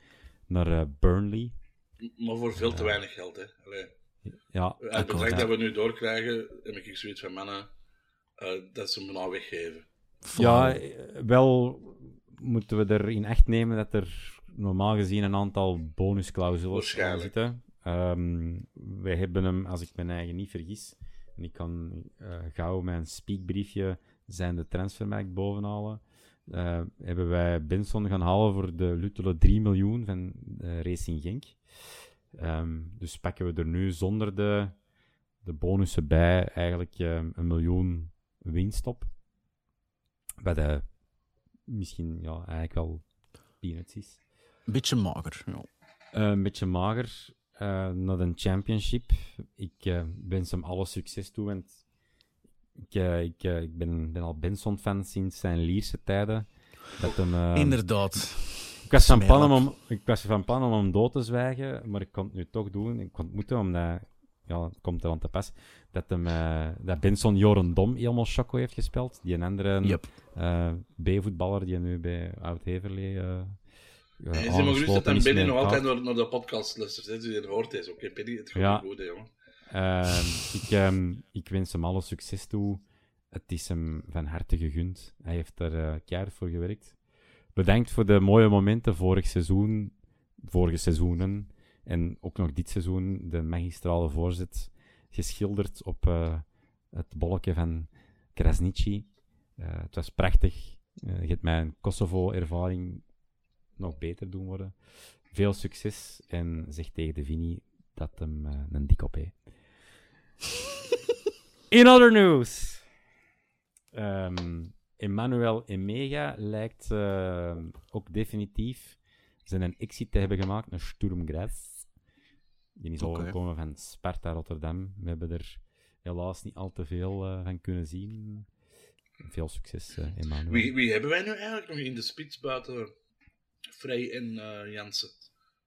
naar eh, Burnley. Maar voor veel te weinig geld, hè. Allee. Ja, Het bedrag dat we nu doorkrijgen, heb ik zoiets van mannen, eh, dat ze hem nou weggeven. Ja, eh, wel moeten we er in acht nemen dat er normaal gezien een aantal bonusclausules zitten. Ehm wij hebben hem, als ik mijn eigen niet vergis, En ik kan eh, gauw mijn speakbriefje zijn de transfermarkt bovenhalen. Eh, hebben wij Benson gaan halen voor de luttele 3 miljoen van eh, Racing Genk. Ehm, dus pakken we er nu zonder de, de bonussen bij eigenlijk eh, een miljoen winst op. Wat de misschien ja, eigenlijk wel peanuts is. Een beetje mager. Ja. Eh, een beetje mager eh, naar een championship. Ik eh, wens hem alle succes toe, want ik, eh, ik, eh, ik ben, ben al Benson-fan sinds zijn Lierse tijden. Dat hem, eh, Inderdaad. ik, was van plan om, hem- ik was van plan om hem dood te zwijgen, maar ik kon het nu toch doen. Ik kon het moeten, omdat ja, het komt er aan te pas dat, hem, eh, dat Benson Joren Dom helemaal choco heeft gespeeld. Die een andere Yep. eh, B-voetballer die nu bij Oud-Heverlee uh, Hij is helemaal gerust dat hij Benny nog altijd naar, naar de podcast luistert. hè. Dus je hoort hij Oké, Benny, het gaat Ja. goed, hè, jongen. Ehm, ik, ehm, ik wens hem alle succes toe. Het is hem van harte gegund. Hij heeft er eh keihard voor gewerkt. Bedankt voor de mooie momenten vorig seizoen, vorige seizoenen en ook nog dit seizoen. De magistrale voorzet geschilderd op eh, het bolletje van Krasnici. Eh, het was prachtig. Je hebt mijn Kosovo-ervaring nog beter doen worden. Veel succes en zeg tegen de Vini dat hem een dik op. [LAUGHS] In other news. Ehm, Emmanuel Emega lijkt eh, ook definitief zijn exit te hebben gemaakt naar Sturm Graz. Die is Oké. overgekomen van Sparta Rotterdam. We hebben er helaas niet al te veel eh, van kunnen zien. Veel succes, eh Emmanuel. Wie, wie hebben wij nu eigenlijk nog in de spits buiten Vrij en eh Jansen?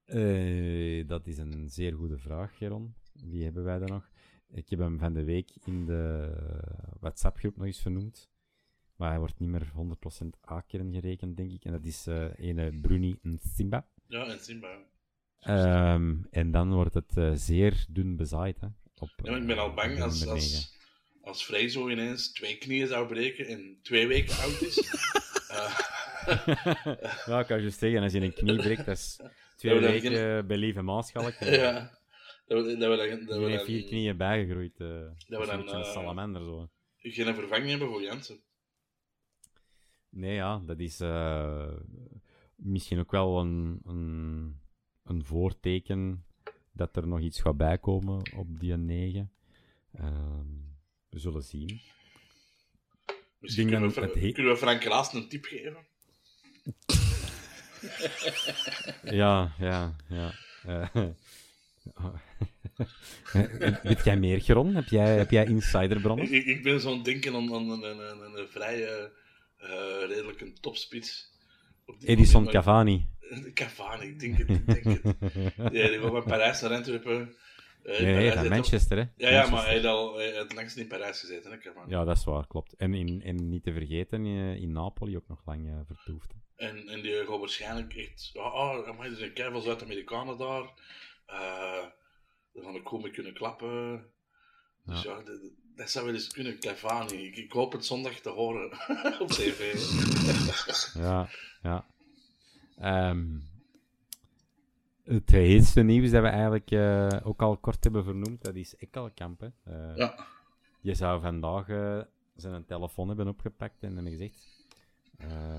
Eh, dat is een zeer goede vraag, Geron. Wie hebben wij daar nog? Ik heb hem van de week in de WhatsApp-groep nog eens vernoemd. Maar hij wordt niet meer 100% A-kern gerekend, denk ik. En dat is eh ene Bruni Simba. Ja, en Simba. Ehm, en dan wordt het eh, zeer dun bezaaid. Hè, op, Ja, ik ben al eh, bang als, als, als Vrij zo ineens twee knieën zou breken en twee weken oud is. [LAUGHS] eh, ja, ik kan je zeggen, als je een knie breekt, dat is twee Ja, weken bij Lieve Maaschalk. ja. Dat we, dat we, dan- we vier dan knieën bijgegroeid. we dat dan, is een eh, salamander, zo. geen vervanging hebben voor Jansen. Nee, ja, dat is eh, misschien ook wel een, een, een voorteken dat er nog iets gaat bijkomen op die 9. Ehm, we zullen zien. Misschien kunnen, we, het kunnen we Frank Raas een tip geven. [LAUGHS] Ja, ja, ja. [LAUGHS] Weet jij meer, Geron? Heb jij, heb jij insiderbronnen? Ik, ben zo'n denken aan, aan een, een, een, een vrij eh, redelijk een topspits. Edison moment, maar- Cavani. [LAUGHS] Cavani, ik denk het, ik denk het. Ja, die gaat van Parijs naar Antwerpen. Eh, Nee, nee, van Manchester, hè? Ja, ja, maar hij heeft al hij langst in Parijs gezeten, hè, Cavani. Ja, dat is waar, klopt. En, in, en niet te vergeten, eh, in Napoli ook nog lang vertoefd. En, en die gaat waarschijnlijk echt... Oh, oh amai, er zijn keiveel Zuid-Amerikanen daar. Gaan we goed mee kunnen klappen. Dus ja, dat, dat zou wel eens kunnen, Cavani. Ik, ik hoop het zondag te horen [LAUGHS] op tv. [LAUGHS] Ja, ja. Ehm, het heetste nieuws dat we eigenlijk eh, ook al kort hebben vernoemd, dat is Ekkelkamp. Eh, ja. Je zou vandaag eh, zijn telefoon hebben opgepakt en hebben gezegd...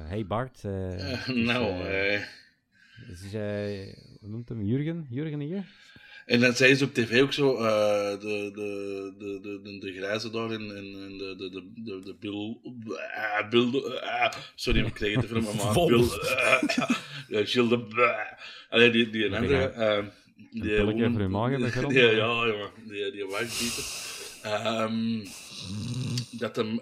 hey Bart, nou, is, noemt hem? Jurgen? Jurgen hier? En dan zei ze op tv ook zo, eh, de, de, de, de, de, de grijze daar en, en, de, de, de, de, de Bill, ah, Bill, de- ah, sorry, ik kreeg het even maar Vol. Bill, ja, Gilles de, allee, die, die andere, eh, die, pilletje voor je maag hebben die, gerond, ja, ja, jongen, die, die wijfbieter, Ehm dat hem,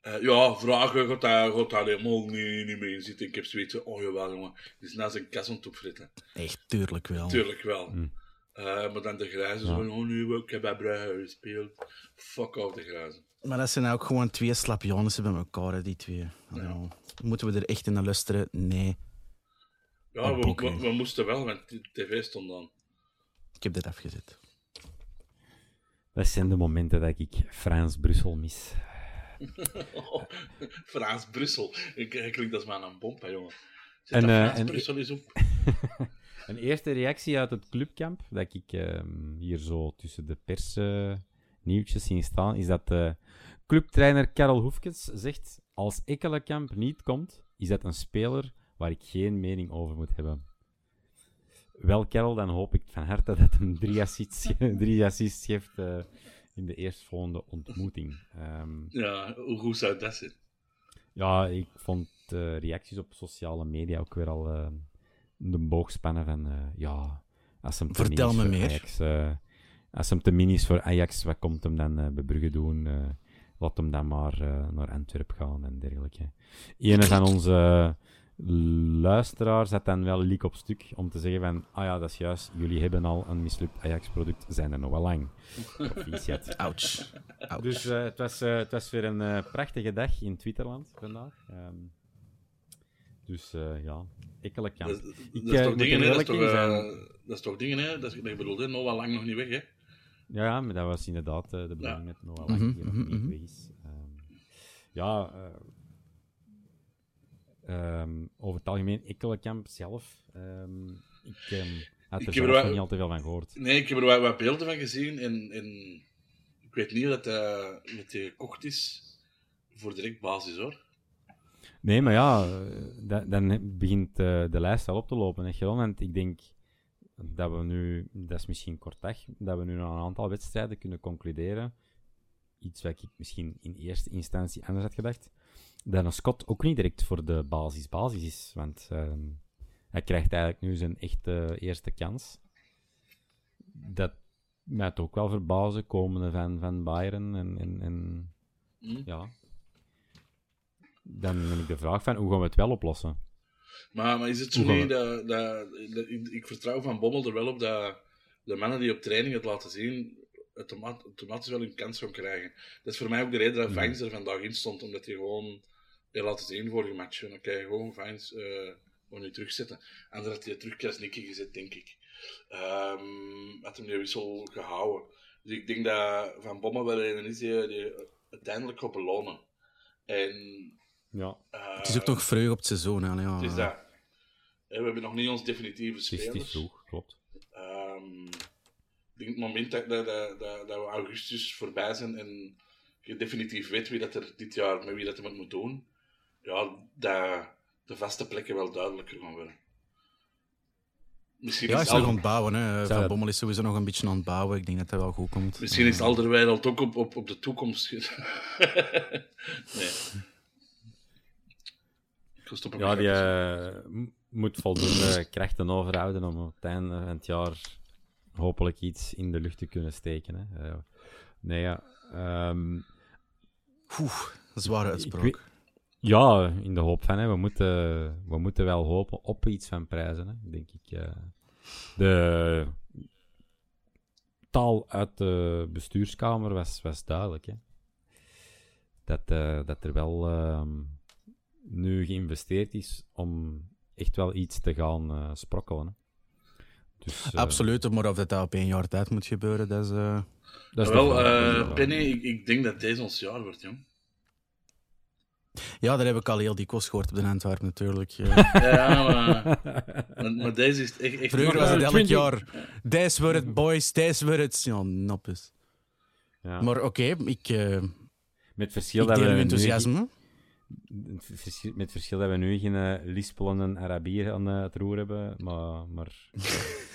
eh, ja, vragen gaat daar, gaat daar helemaal niet, niet mee in zitten. Ik heb zoiets van, oh jawel jongen, die is naast een kas om te opfritten. Echt, tuurlijk wel. Tuurlijk wel. Mm. Eh, maar dan de grijze zo, oh nu ik heb bij Brugge gespeeld. Fuck off de grijze. Maar dat zijn ook gewoon twee slapjanissen bij elkaar, hè, die twee. Ja. Moeten we er echt in luisteren? Nee. Ja, we, we, moesten wel, want de tv stond aan. Ik heb dit afgezet. Dat zijn de momenten dat ik Frans-Brussel mis. Frans Brussel. Ik, [LAUGHS] ik klinkt als maar een pomp, hè, jongen. En, dat eh, en- Brussel eens op. [LAUGHS] Een eerste reactie uit het clubkamp, dat ik ehm, hier zo tussen de pers eh, nieuwtjes zien staan, is dat de clubtrainer Karel Hoefkes zegt, als Ekkelenkamp niet komt, is dat een speler waar ik geen mening over moet hebben. Wel, Karel, dan hoop ik van harte dat hem drie assists, drie assists geeft uh, in de eerstvolgende ontmoeting. Um, ja, hoe zou dat zijn? Ja, ik vond de reacties op sociale media ook weer al uh, de boogspannen van, uh, ja, als hem Vertel me meer. Ajax, als hem te mini is voor Ajax, wat komt hem dan bij Brugge doen? laat hem dan maar naar Antwerpen gaan en dergelijke. Een van onze luisteraar zet dan wel leak op stuk om te zeggen van, ah ja, dat is juist, jullie hebben al een mislukt Ajax-product, zijn er nog wel lang. [LAUGHS] Ouch. Ouch. Dus uh, het, was, uh, het was weer een uh, prachtige dag in Twitterland vandaag. Um, dus ja, ekkelijk kan. Dat, ik, dat, is toch dingen, dat, is toch, dat is toch dingen, hè? Dat, bedoelde, nog wel lang nog niet weg, hè? Ja, maar dat was inderdaad de bedoeling ja. met nog wel lang mm -hmm, nog mm -hmm. niet weg is. Um, ja, Um, over het algemeen, Ekkelenkamp zelf. Um, ik um, had er zelf niet al te veel van gehoord. Nee, ik heb er wat, wat beelden van gezien. En, en ik weet niet dat hij gekocht is voor direct basis hoor. Nee, maar ja, dan begint uh, de lijst al op te lopen. Hè, Want ik denk dat we nu, dat is misschien kort dag, dat we nu na een aantal wedstrijden kunnen concluderen. Iets wat ik misschien in eerste instantie anders had gedacht dat een Scott ook niet direct voor de basis basis is. Want ehm, hij krijgt eigenlijk nu zijn echte eerste kans. Dat mij ook wel verbazen, komende van, van Bayern. En, en, en mm. ja. Dan heb ik de vraag van, hoe gaan we het wel oplossen? Maar, maar is het zo niet dat, ik, vertrouw van Bommel er wel op dat de mannen die op training het laten zien, automatisch wel een kans gaan krijgen. Dat is voor mij ook de reden dat Vines er vandaag in stond, omdat hij gewoon je laat het één vorige match. Dan kan je gewoon Vines uh, gewoon nu terugzetten. En dan had hij terug Krasniki gezet, denk ik. Um, had hem die wissel gehouden. Dus ik denk dat Van Bommel wel een is die, die uiteindelijk gaat belonen. En, ja. Uh, het is ook nog vreugd op het seizoen. Hè? Ja. Het is dat. We hebben nog niet ons definitieve spelers. Het is vroeg, klopt. Ik denk het moment dat, dat, dat, dat, we augustus voorbij zijn en je definitief weet wie dat er dit jaar met wie dat er moet doen, ja, dat de vaste plekken wel duidelijker gaan worden. Misschien ja, is nog aan het bouwen. Hè. Van Bommel is sowieso nog een beetje aan het bouwen. Ik denk dat dat wel goed komt. Misschien is Alderweireld ook op, op, op de toekomst. [LAUGHS] nee. Ja, die uh, moet voldoende [LAUGHS] krachten overhouden om op het einde van het jaar hopelijk iets in de lucht te kunnen steken. Hè. Uh, nee, ja. Um, zware uitspraak. Ja, in de hoop van, hè. We, moeten, we moeten wel hopen op iets van prijzen, hè, denk ik. Uh, de taal uit de bestuurskamer was, was duidelijk. Hè. Dat, uh, dat er wel uh, nu geïnvesteerd is om echt wel iets te gaan sprokkelen. Hè. Dus, Absoluut, maar of dat op één jaar tijd moet gebeuren, dat is... dat is wel, Penny, ik, ik denk dat deze ons jaar wordt, jong. Ja, daar heb ik al heel dikwijls gehoord op de Antwerpen natuurlijk. [LAUGHS] Ja, maar, maar, deze is echt... echt Vroeger was het elk jaar, deze wordt het boys, deze wordt het... Ja, noppes. Ja. Maar oké, ik... Uh, met verschil ik dat we enthousiasme. Nu, met verschil dat we nu geen uh, lispelende Arabier aan uh, het roer hebben, maar... maar [LAUGHS]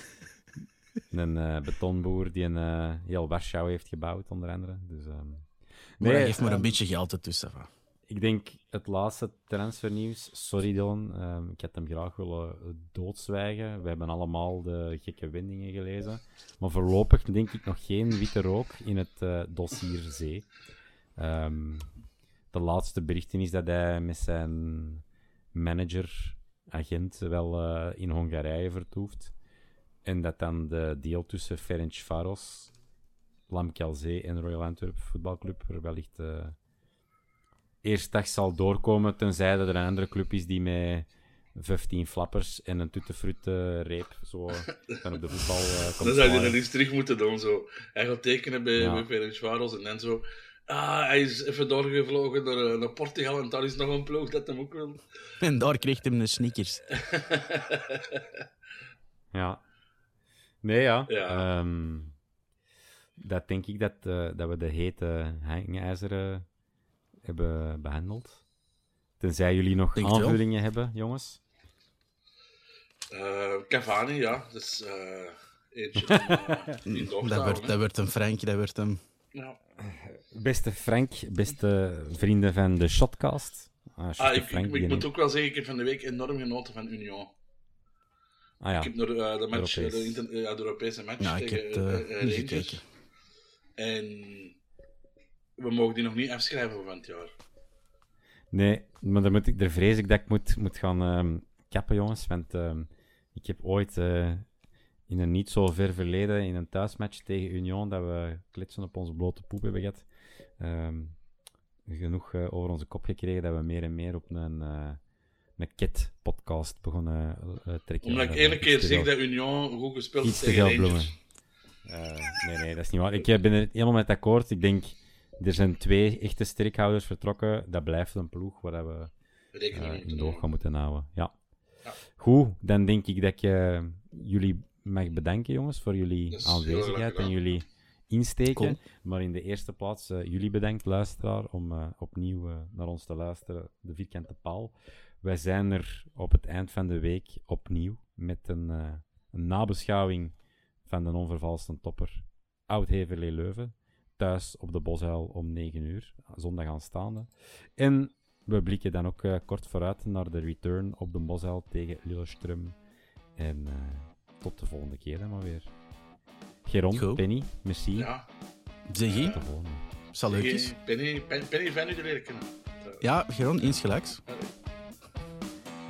[LAUGHS] een uh, betonboer die een heel Warschau heeft gebouwd, onder andere. Dus, um, nee, hij heeft maar een beetje geld ertussen. Ik denk het laatste transfernieuws. Sorry Dylan, um, ik had hem graag willen doodzwijgen. We hebben allemaal de gekke wendingen gelezen. Maar voorlopig denk ik nog geen witte rook in het uh, dossier Zee. Um, de laatste berichten is dat hij met zijn manager, agent, wel uh, in Hongarije vertoeft. En dat dan de deal tussen Ferencvaros, Lamkelzee en Royal Antwerp voetbalclub er wellicht... Uh, eerste dag zal doorkomen, tenzij er een andere club is die met 15 flappers en een tuttenfrutte reep zo van op de voetbal uh, Dan zou je dan eens terug moeten doen. Zo. Hij gaat tekenen bij, ja. bij Ferencvaros en dan zo... Ah, hij is even doorgevlogen naar, eh, naar Portugal en daar is nog een ploeg dat hem ook wil. En daar kreeg hij een sneakers. [LAUGHS] ja. Nee, ja. ja. Um, dat denk ik dat, eh, dat we de hete hangijzeren hebben behandeld. Tenzij jullie nog Denk aanvullingen hebben, jongens. Eh, Cavani, ja. Dus eh eentje [LAUGHS] eh, Dat werd, hè. dat werd een Frank, dat werd hem. Ja. Beste Frank, beste vrienden van de Shotcast. Ah, Ah, ik, Frank, ik, moet ook wel zeggen, ik heb van de week enorm genoten van Union. Ah ja, Ik heb naar eh, de, match, Europees. de, inter- ja, de Europese match Ja, ik tegen heb eh, eh, eh, Rangers. En we mogen die nog niet afschrijven van het jaar. nee, maar daar, moet ik, daar vrees ik dat ik moet, moet gaan ehm, kappen, jongens. Want ehm, ik heb ooit eh, in een niet zo ver verleden, in een thuismatch tegen Union, dat we klitsen op onze blote poep hebben gehad, ehm, genoeg eh, over onze kop gekregen dat we meer en meer op een, eh een Ket-podcast begonnen eh, trekken. Omdat ik ene keer zeg dat Union goed gespeeld Iets heeft te tegen veel Rangers. bloemen. Eh, nee, nee, dat is niet waar. Ik eh, ben er helemaal met akkoord. Ik denk, er zijn twee echte sterkhouders vertrokken. Dat blijft een ploeg waar we mee in de oog gaan moeten houden. Ja. Ja. Goed, dan denk ik dat ik jullie mag bedanken, jongens, voor jullie aanwezigheid en jullie insteken. Cool. Maar in de eerste plaats, jullie bedankt, luisteraar, om eh, opnieuw naar ons te luisteren. De vierkante paal. Wij zijn er op het eind van de week opnieuw met een, eh, een nabeschouwing van de onvervalste topper Oud-Heverlee Leuven. Thuis op de Bosuil om 9 uur, zondag aanstaande. En we blikken dan ook eh, kort vooruit naar de return op de Bosuil tegen Lillestrøm. En eh, tot de volgende keer dan maar weer. Geron, Goed. Penny, merci. Ja, Zeg je, Tot de volgende. salutjes. Penny, Penny, Penny fijn u te leren kennen. Ja, Geron. Yo.